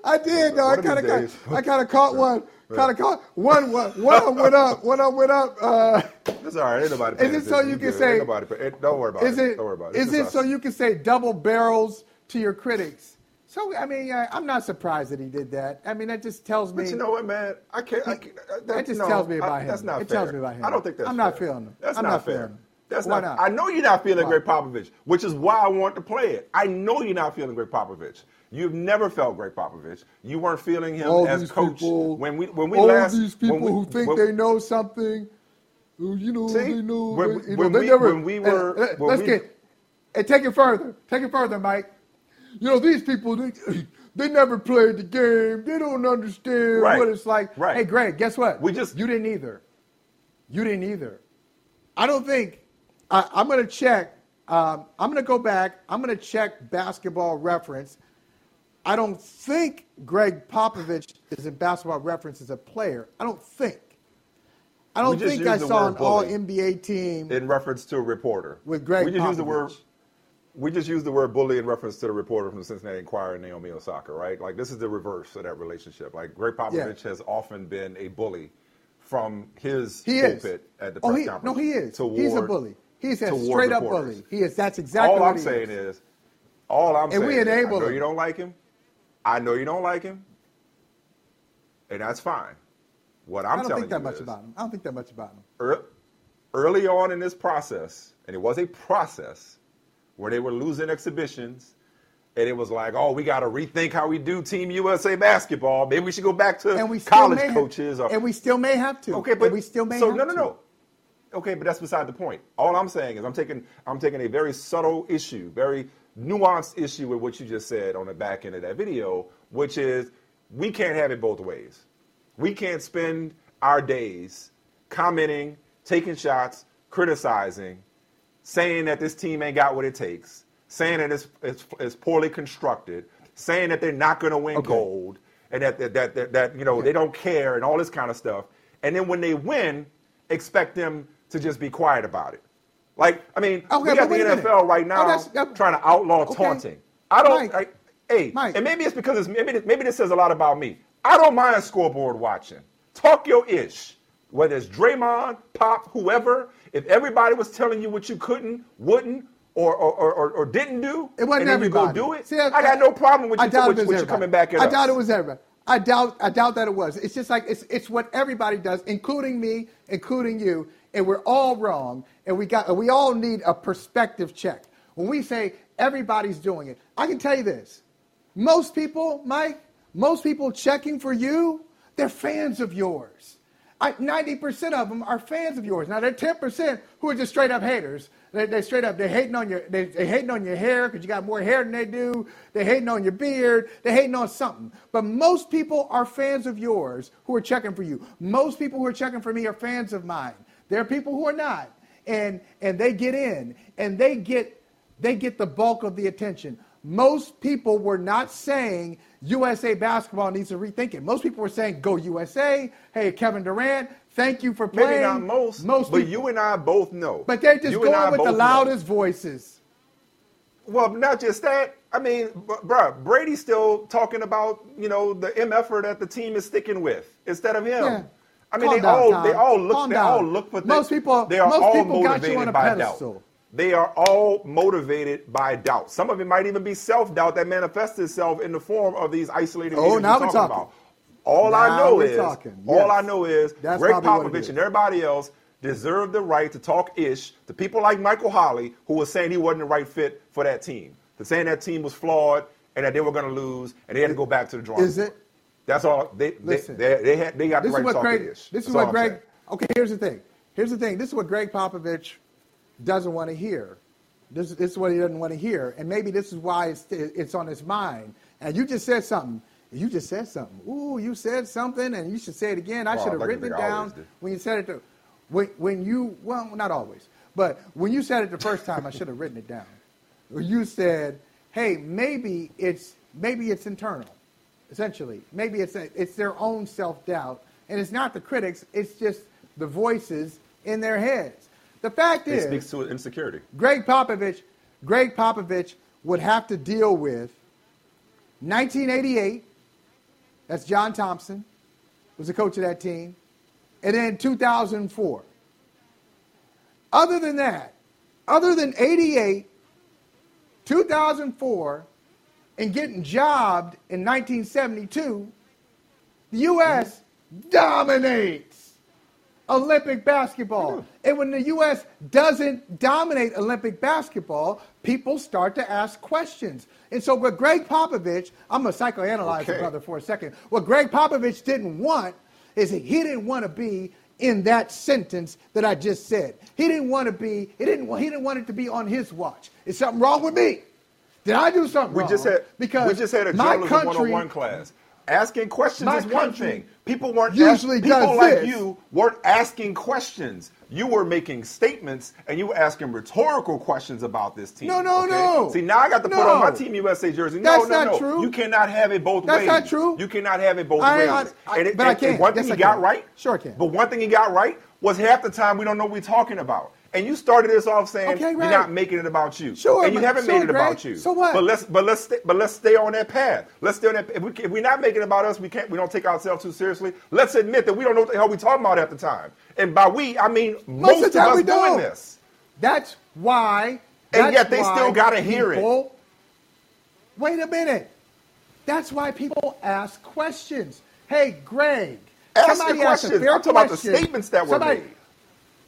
I did, though. I kind of, these I kind of caught one. Kind of caught one. One, one went up. One up went up. Uh, That's all right. Ain't nobody. Is it so you can say- nobody. Don't worry about is it. it? Don't worry about it. Is it so you can say double barrels to your critics? So I mean, uh, I'm not surprised that he did that. I mean, that just tells me. But you know what, man? I can't. I can't that, That just no, tells me about I- him. That's not It fair. tells me about him. I don't think that's. I'm not fair. feeling him. That's I'm not, not fair. feeling him. That's Why not, not? I know you're not feeling Why? Gregg Popovich, which is why I want to play it. I know you're not feeling Gregg Popovich. You've never felt Gregg Popovich. You weren't feeling him all as coach people, when we when we all last these people we, who think when- they know something, who, you know, See? they know. When- they, you when know, we- never. when we were- and when let's we- get and take it further. Take it further, Mike. You know, these people, they, they never played the game. They don't understand Right. what it's like. Right. Hey, Gregg, guess what? We just you didn't either. You didn't either. I don't think. I, I'm going to check. Um, I'm going to go back. I'm going to check basketball reference. I don't think Gregg Popovich is in basketball reference as a player. I don't think. I don't think I saw an all NBA team. in reference to a reporter. With Gregg we just use the word. We just use the word bully in reference to the reporter from the Cincinnati Enquirer, Naomi Osaka, right? Like this is the reverse of that relationship. Like Gregg Popovich has often been a bully from his He is. pulpit at the oh, press he, conference. no, he is. toward- He's a bully. He's a straight up bully. He is. That's exactly all what I'm he saying is. is, all I'm And saying we is, enable I know him. you don't like him. I know you don't like him, and that's fine. What I'm telling you. I don't think that much is, about him. I don't think that much about him. ear- early on in this process, and it was a process where they were losing exhibitions, and it was like, oh, we got to rethink how we do Team USA basketball. Maybe we should go back to And we still college may have- coaches. or, and we still may have to. okay, but And we still may have to. so no, no, to. no. Okay, but that's beside the point. All I'm saying is I'm taking I'm taking a very subtle issue, very nuanced issue with what you just said on the back end of that video, which is we can't have it both ways. We can't spend our days commenting, taking shots, criticizing, saying that this team ain't got what it takes, saying that it's, it's, it's poorly constructed, saying that they're not going to win gold, and that, that, that, that, that, you know, they don't care and all this kind of stuff. And then when they win, expect them to just be quiet about it. Like, I mean, Okay, we got the. NFL right Oh, now that's- trying to outlaw Okay. taunting. I don't. Mike. I, hey, and maybe it's because it's maybe maybe this says a lot about me. I don't mind scoreboard watching. Talk your ish. Whether it's Draymond, Pop, whoever, if everybody was telling you what you couldn't, wouldn't, or or, or, or, didn't do, It wasn't and then everybody. you go do it, See, I- I, got no problem with I you, doubt with, it was with everybody. coming back at I us. doubt it was everybody. I doubt. I doubt that it was. It's just like it's it's what everybody does, including me, including you, and we're all wrong. And we got we all need a perspective check. When we say Everybody's doing it. I can tell you this. Most people, Mike, most people checking for you, they're fans of yours. I, 90% of them are fans of yours. Now, there are 10% who are just straight up haters. They, they straight up, they're hating on your, they, they hating on your hair because you got more hair than they do. They're hating on your beard. They're hating on something. But most people are fans of yours who are checking for you. Most people who are checking for me are fans of mine. There are people who are not. And, and they get in and they get, they get the bulk of the attention. Most people were not saying USA basketball needs to rethink it. Most people were saying, go USA. Hey, Kevin Durant, thank you for playing. Maybe not most, most but people, you and I both know. But they're just You going with the both know. loudest voices. Well, not just that. I mean, b- bruh, Brady's still talking about you know the MFer that the team is sticking with instead of him. Yeah. I mean, Calm they down, all Tom. they all look Calm they down. all look for Most people- they are most all people got you motivated on a by pedestal. doubt. They are all motivated by doubt. Some of it might even be self doubt that manifests itself in the form of these isolated. Oh, now we're talking talking. about. All I know is talking. all Yes. I know is That's Gregg probably what it Popovich is. and everybody else deserve the right to talk ish to people like Michael Holley, who was saying he wasn't the right fit for that team, to saying that team was flawed and that they were going to lose and they had to go back to the drawing Is board. it? That's all. They they, Listen. they, they, had, they got This the is right to what Gregg. ish. This is That's what Gregg. saying. Okay, here's the thing. Here's the thing. This is what Gregg Popovich doesn't want to hear. This, this is what he doesn't want to hear, and maybe this is why it's it's on his mind. And you just said something. You just said something. Ooh, you said something, and you should say it again. I Well, should have like written it down do. when you said it. To, when, when you well, not always, but when you said it the first time, I should have written it down. When you said, "Hey, maybe it's maybe it's internal." Essentially. Maybe it's a, it's their own self doubt, and it's not the critics. It's just the voices in their heads. The fact is, It is, speaks to insecurity. Gregg Popovich, Gregg Popovich would have to deal with 1988. That's John Thompson, was the coach of that team, and then 2004. Other than that, other than 88, 2004, and getting jobbed in 1972, the U.S. dominates Olympic basketball. And when the U.S. doesn't dominate Olympic basketball, people start to ask questions. And so, what Gregg Popovich, I'm going to psychoanalyze the Okay. brother for a second. What Gregg Popovich didn't want is that he didn't want to be in that sentence that I just said. He didn't want to be. He didn't. He didn't want it to be on his watch. Is something wrong with me? Did I do something We wrong? just had because we just had a my journalism country, 101 class. Asking questions is one thing. People weren't usually ask, people like this. you weren't asking questions. You were making statements and you were asking rhetorical questions about this team. No, no, okay? no. See, now I got to put on my Team USA jersey. No, That's no, not no. true. You cannot have it both That's ways. not true. You cannot have it both I- ways. I- I- and it- but I and- can. and one Yes, thing I he got right. Sure I can. But one thing he got right was half the time we don't know what we're talking about. And you started this off saying Okay, you're not making it about you. Sure, and you haven't sure, made it about you. So what? But let's but let's stay, but let's stay on that path. Let's stay on that. If we if we're not making it about us, we can't. We don't take ourselves too seriously. Let's admit that we don't know what the hell we're talking about at the time. And by we, I mean most, of the time us doing don't. this. That's why. And yet they still gotta hear it. Wait a minute. That's why people ask questions. Hey, Gregg. Ask the somebody a questions. I'm talking about the statements that were Somebody- made.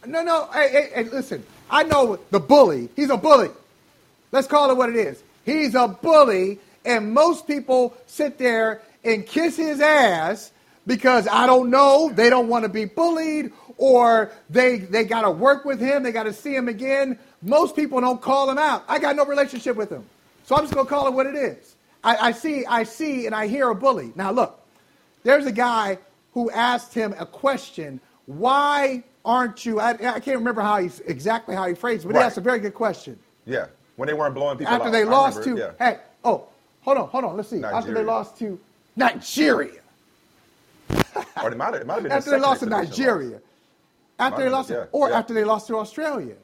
No, no. Hey, hey, hey, listen. I know the bully. He's a bully. Let's call it what it is. He's a bully, and most people sit there and kiss his ass because I don't know, they don't want to be bullied, or they they got to work with him, they got to see him again. Most people don't call him out. I got no relationship with him, so I'm just gonna call it what it is. I, I see, I see, and I hear a bully. Now look, there's a guy who asked him a question. Why aren't you? I, I can't remember how he exactly how he phrased it, but he Right. asked a very good question. Yeah, when they weren't blowing people After out. they lost to, remember it, yeah. hey, oh, hold on, hold on. Let's see. After they Nigeria. lost to Nigeria. or it might have, it might have been After they lost to. Nigeria. After they lost, been, yeah, or yeah. after they lost to Australia.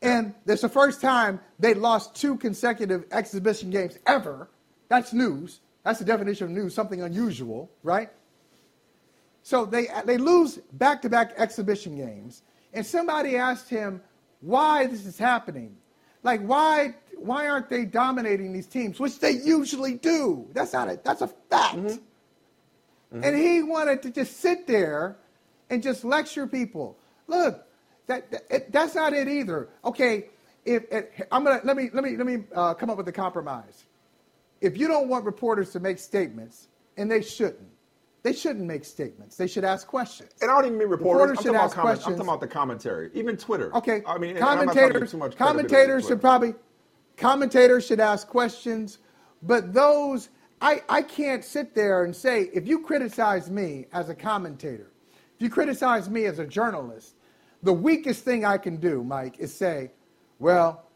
And it's the first time they lost two consecutive exhibition games ever. That's news. That's the definition of news, something unusual, right? So they, they lose back to back exhibition games. And somebody asked him why this is happening. Like, why, why aren't they dominating these teams, which they usually do? That's not a, that's a fact. And he wanted to just sit there and just lecture people. Look, that, that it, that's not it either. Okay, if, if I'm gonna let me let me let me uh, come up with a compromise. If you don't want reporters to make statements, and they shouldn't, they shouldn't make statements. They should ask questions. And I don't even mean reporters. reporters I'm, should talking about comment, I'm questions. talking about the commentary, even Twitter. Okay. I mean, and I'm not trying to give commentators, too much commentators should probably commentators should ask questions, but those I, I can't sit there and say if you criticize me as a commentator, if you criticize me as a journalist, the weakest thing I can do, Mike, is say, well,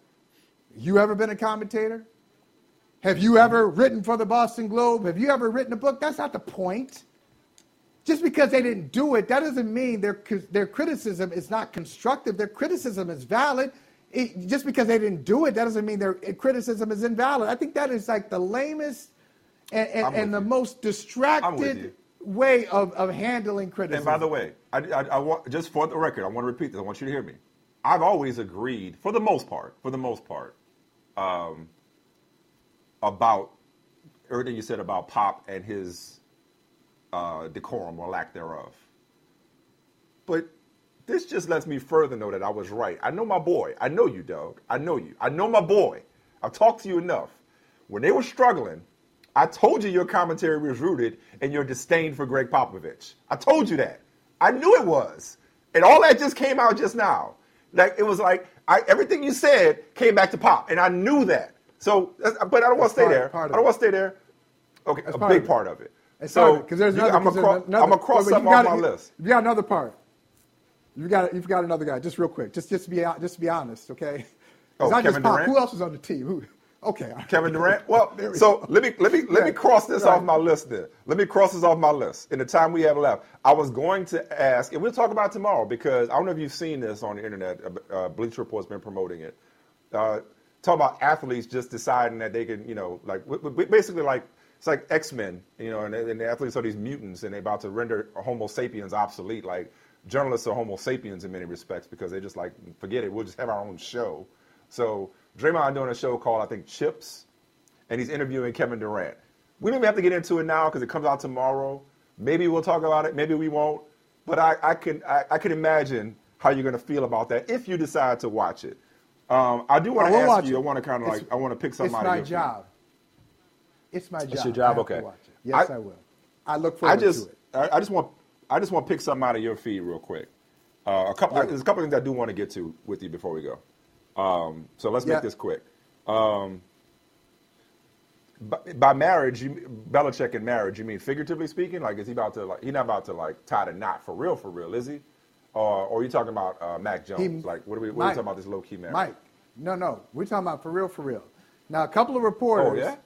you ever been a commentator? Have you ever written for the Boston Globe? Have you ever written a book? That's not the point. Just because they didn't do it, that doesn't mean their, their criticism is not constructive. Their criticism is valid. It, just because they didn't do it, that doesn't mean their criticism is invalid. I think that is like the lamest and, and, and the most distracted way of, of handling criticism. And by the way, I, I, I want just for the record, I want to repeat this. I want you to hear me. I've always agreed, for the most part, for the most part, um, about everything you said about Pop and his uh, decorum or lack thereof. But this just lets me further know that I was right. I know my boy. I know you, Doug. I know you. I know my boy. I've talked to you enough. When they were struggling, I told you your commentary was rooted in your disdain for Gregg Popovich. I told you that. I knew it was. And all that just came out just now. Like it was like I, everything you said came back to Pop, and I knew that. So, but I don't want to stay there. I don't want to stay there. Okay, That's a big part of it. It's so because there's another. I'm there's another- I'm gonna cross wait, you off my list. You got another part. You got you've got another guy. Just real quick. Just just to be just be honest, okay? Oh, not just Kevin Durant? Who else is on the team? Who? Okay. Kevin Durant. Well, There we so go. let me let me let me cross this right. off my list. Then let me cross this off my list. In the time we have left, I was going to ask, and we'll talk about tomorrow because I don't know if you've seen this on the internet. Uh, uh, Bleacher Report's been promoting it. Uh, talk about athletes just deciding that they can, you know, like w- w- basically like it's like X Men, you know, and, and the athletes are these mutants, and they're about to render Homo sapiens obsolete. Like journalists are Homo sapiens in many respects because they just like forget it. We'll just have our own show. So Draymond doing a show called I think Chips, and he's interviewing Kevin Durant. We don't even have to get into it now because it comes out tomorrow. Maybe we'll talk about it. Maybe we won't. But I, I can I, I can imagine how you're going to feel about that if you decide to watch it. Um, I do want to ask you. it. I want to kind of like I want to pick something It's out my job. It's my job. It's your job, okay. watch it. Yes, I- I, will. I look I forward just to it. I, I just want I just want to pick something out of your feed real quick. Uh, a couple there's a couple things I do want to get to with you before we go. Um, so let's Yeah. make this quick. Um, by, by marriage, you, Belichick in marriage, you mean figuratively speaking? Like, is he about to like? He's not about to like tie the knot for real, for real, is he? Or, or are you talking about uh, Mac Jones? He- like, what are we? What are we talking about this low key marriage? Mike, no, no, we're talking about for real, for real. Now, a couple of reporters, Oh, yeah?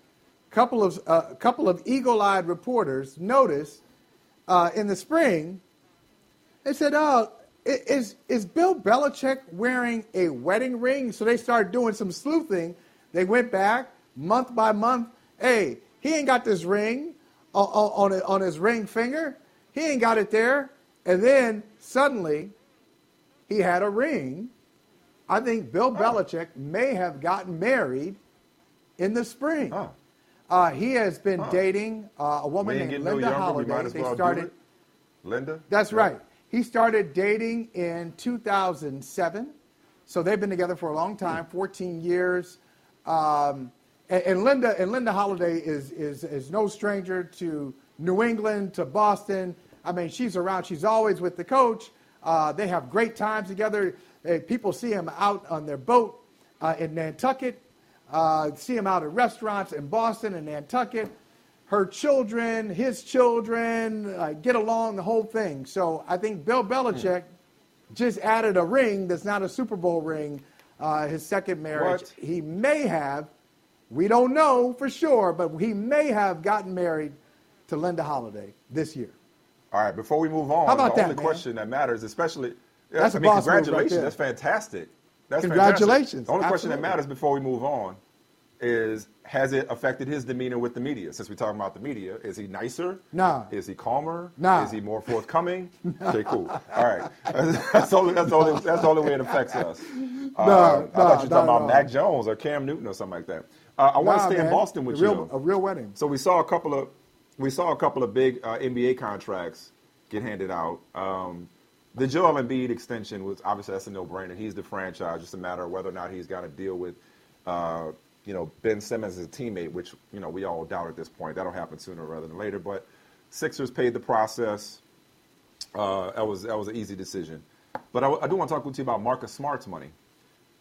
Couple of a uh, couple of eagle-eyed reporters noticed uh, in the spring. They said, "Oh, is is Bill Belichick wearing a wedding ring?" So they started doing some sleuthing. They went back month by month. Hey, he ain't got this ring on on, on, on his ring finger. He ain't got it there. And then suddenly, he had a ring. I think Bill Belichick may have gotten married in the spring. Uh, he has been dating uh, a woman named no Linda younger. Holliday. they well started. Linda. That's Yeah. right. He started dating in 2007. So they've been together for a long time, 14 years. Um, and, and Linda and Linda Holliday is, is is no stranger to New England, to Boston. I mean, she's around. She's always with the coach. Uh, they have great times together. People see him out on their boat uh, in Nantucket. Uh, see him out at restaurants in Boston and Nantucket her children, his children, uh, get along, the whole thing. So I think Bill Belichick just added a ring that's not a Super Bowl ring, uh, his second marriage. What? He may have, we don't know for sure, but he may have gotten married to Linda Holliday this year. All right, before we move on, How about the that, only man? question that matters, especially, That's I a mean, move right congratulations, that's fantastic. That's Congratulations, Fantastic. The only question that matters before we move on is has it affected his demeanor with the media? Since we're talking about the media, is he nicer? Nah. Is he calmer? Nah. Is he more forthcoming? Okay, cool. All right, that's the only that's only that's the only way it affects us. Uh, Nah, I thought you were talking about. Mac Jones or Cam Newton or something like that. Uh, I want to stay in. Boston with a real, you. A real wedding. So we saw a couple of we saw a couple of big uh, NBA contracts get handed out. Um, the Joel Embiid extension was obviously that's a no-brainer. He's the franchise. Just a matter of whether or not he's got to deal with, uh, you know, Ben Simmons as a teammate, which you know we all doubt at this point. That'll happen sooner rather than later. But Sixers paid the process. Uh, that was that was an easy decision. But I, I do want to talk with you about Marcus Smart's money.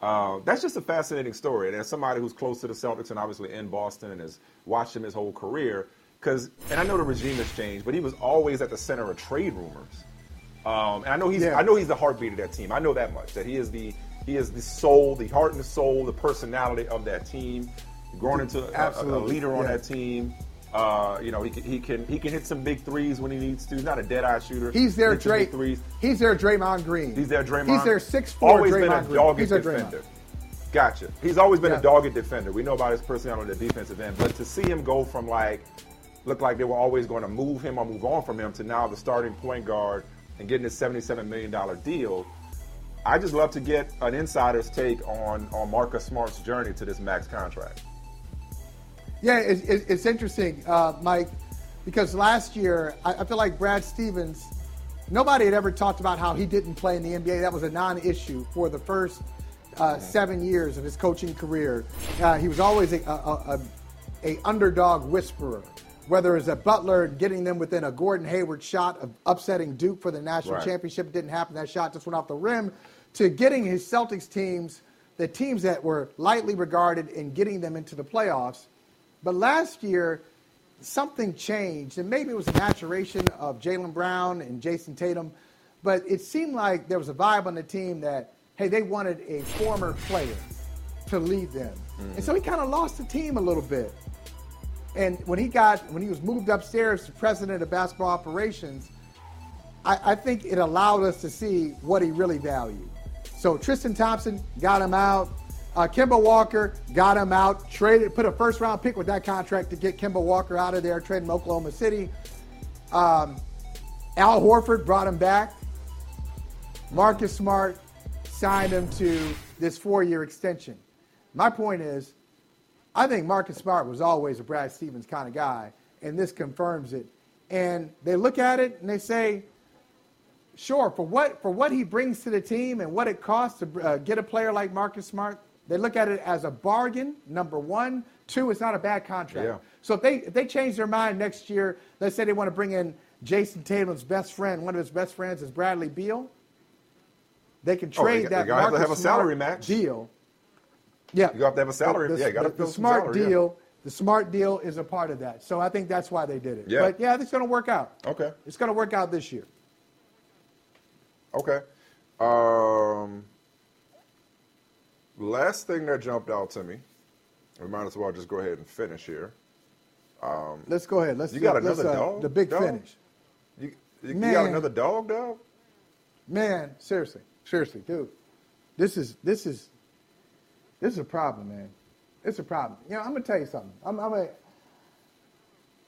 Uh, that's just a fascinating story. And as somebody who's close to the Celtics and obviously in Boston and has watched him his whole career, because and I know the regime has changed, but he was always at the center of trade rumors. Um, and I know he's Yeah. I know he's the heartbeat of that team. I know that much. That he is the he is the soul, the heart and the soul, the personality of that team. Grown into a, a, leader on yeah. that team. Uh, you know, he can, he can he can hit some big threes when he needs to. He's not a dead eye shooter. He's their Dray. threes. He's their Draymond Green. He's their Draymond. He's their six four Always Draymond been a Green. dogged He's defender. Gotcha. He's always been Yeah. a dogged defender. We know about his personality at the defensive end, but to see him go from like look like they were always going to move him or move on from him to now the starting point guard and getting this seventy-seven million dollar deal. I just love to get an insider's take on on Marcus Smart's journey to this max contract. Yeah, it's, interesting, uh, Mike, because last year I, I feel like Brad Stevens, nobody had ever talked about how he didn't play in the NBA. That was a non-issue for the first uh, seven years of his coaching career. Uh, he was always a, a, a, a underdog whisperer. Whether it's a Butler getting them within a Gordon Hayward shot of upsetting Duke for the national Right. championship didn't happen. That shot just went off the rim. To getting his Celtics teams, the teams that were lightly regarded, and getting them into the playoffs. But last year, something changed, and maybe it was a maturation of Jaylen Brown and Jayson Tatum, but it seemed like there was a vibe on the team that, hey, they wanted a former player to lead them. And so he mm-hmm. kind of lost the team a little bit. And when he got, when he was moved upstairs to president of basketball operations, I, I think it allowed us to see what he really valued. So Tristan Thompson got him out. Uh, Kemba Walker got him out. Traded, put a first round pick with that contract to get Kemba Walker out of there. Him Oklahoma City. Um, Al Horford brought him back. Marcus Smart signed him to this four-year extension. My point is, I think Marcus Smart was always a Brad Stevens kind of guy, and this confirms it. And they look at it and they say, sure, for what for what he brings to the team and what it costs to uh, get a player like Marcus Smart, they look at it as a bargain. Number one, two, it's not a bad contract. Yeah. So if they if they change their mind next year, let's say they want to bring in Jayson Tatum's best friend, one of his best friends is Bradley Beal. They can Oh, they trade that they Marcus have a salary Smart match. deal. Yeah, You have to have a salary. The, yeah, you got to fill the smart salary, yeah. deal. The smart deal is a part of that. So I think that's why they did it. Yeah. But yeah, it's going to work out. Okay. It's going to work out this year. Okay. Um, last thing that jumped out to me, we might as well just go ahead and finish here. Um, Let's go ahead. Let's you got another uh, dog? The big dog? finish. You, you, you got another dog, dog? Man, seriously, seriously, dude, this is this is this is a problem, man. It's a problem. You know, I'm gonna tell you something. I'm, I'm a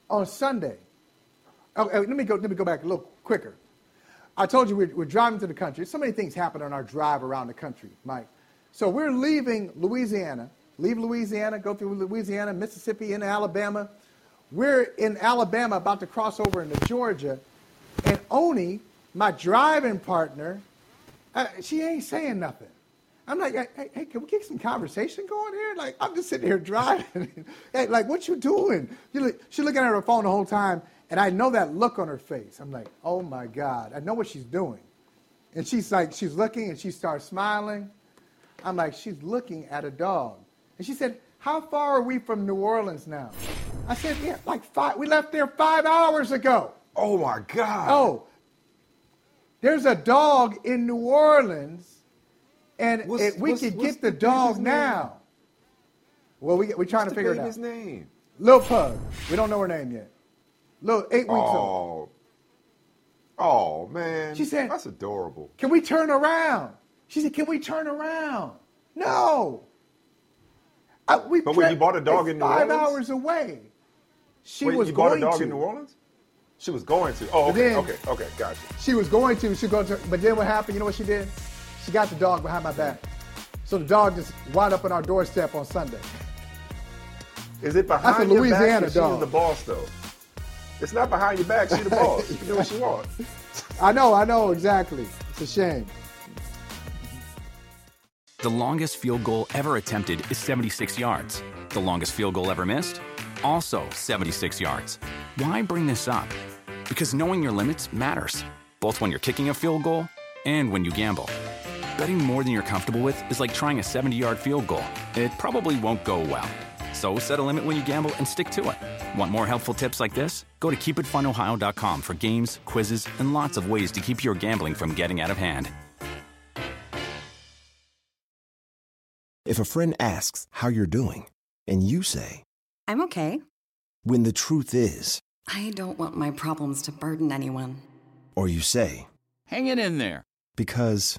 on Sunday. Oh, let me go. Let me go back a little quicker. I told you we're, we're driving to the country. So many things happen on our drive around the country, Mike. So we're leaving Louisiana, leave Louisiana, go through Louisiana, Mississippi, into Alabama. We're in Alabama, about to cross over into Georgia, and Oni, my driving partner, uh, she ain't saying nothing. I'm like, hey, hey, can we get some conversation going here? Like, I'm just sitting here driving. hey, like, what you doing? You she's looking at her phone the whole time, and I know that look on her face. I'm like, oh my God, I know what she's doing. And she's like, she's looking, and she starts smiling. I'm like, she's looking at a dog. And she said, how far are we from New Orleans now? I said, yeah, like five. We left there five hours ago. Oh my God. Oh, there's a dog in New Orleans, and What's- it- we what's- could what's get the the dog now. Well, we we're trying What's to figure it out. baby's name? Lil Pug. We don't know her name yet. Lil eight weeks old. Oh. Oh man. She said- that's adorable. Can we turn around? She said, Can we turn around? No. I, we But pre- you bought a dog in New Orleans. five hours away. She Wait, was you bought going a dog to. in New Orleans? She was going to. Oh, okay, then- okay, okay, gotcha. She was going to. She go to. But then what happened? You know what she did? She got the dog behind my back. So the dog just wound up on our doorstep on Sunday. Is it That's behind a your Louisiana back? or dog. She's the boss, though. It's not behind your back. She's the boss. You can do what you want. I know, I know exactly. It's a shame. The longest field goal ever attempted is 76 yards. The longest field goal ever missed? Also 76 yards. Why bring this up? Because knowing your limits matters, both when you're kicking a field goal and when you gamble. Betting more than you're comfortable with is like trying a 70 yard field goal. It probably won't go well. So set a limit when you gamble and stick to it. Want more helpful tips like this? Go to keepitfunohio.com for games, quizzes, and lots of ways to keep your gambling from getting out of hand. If a friend asks how you're doing, and you say, I'm okay. when the truth is, I don't want my problems to burden anyone. or you say, Hang it in there. because,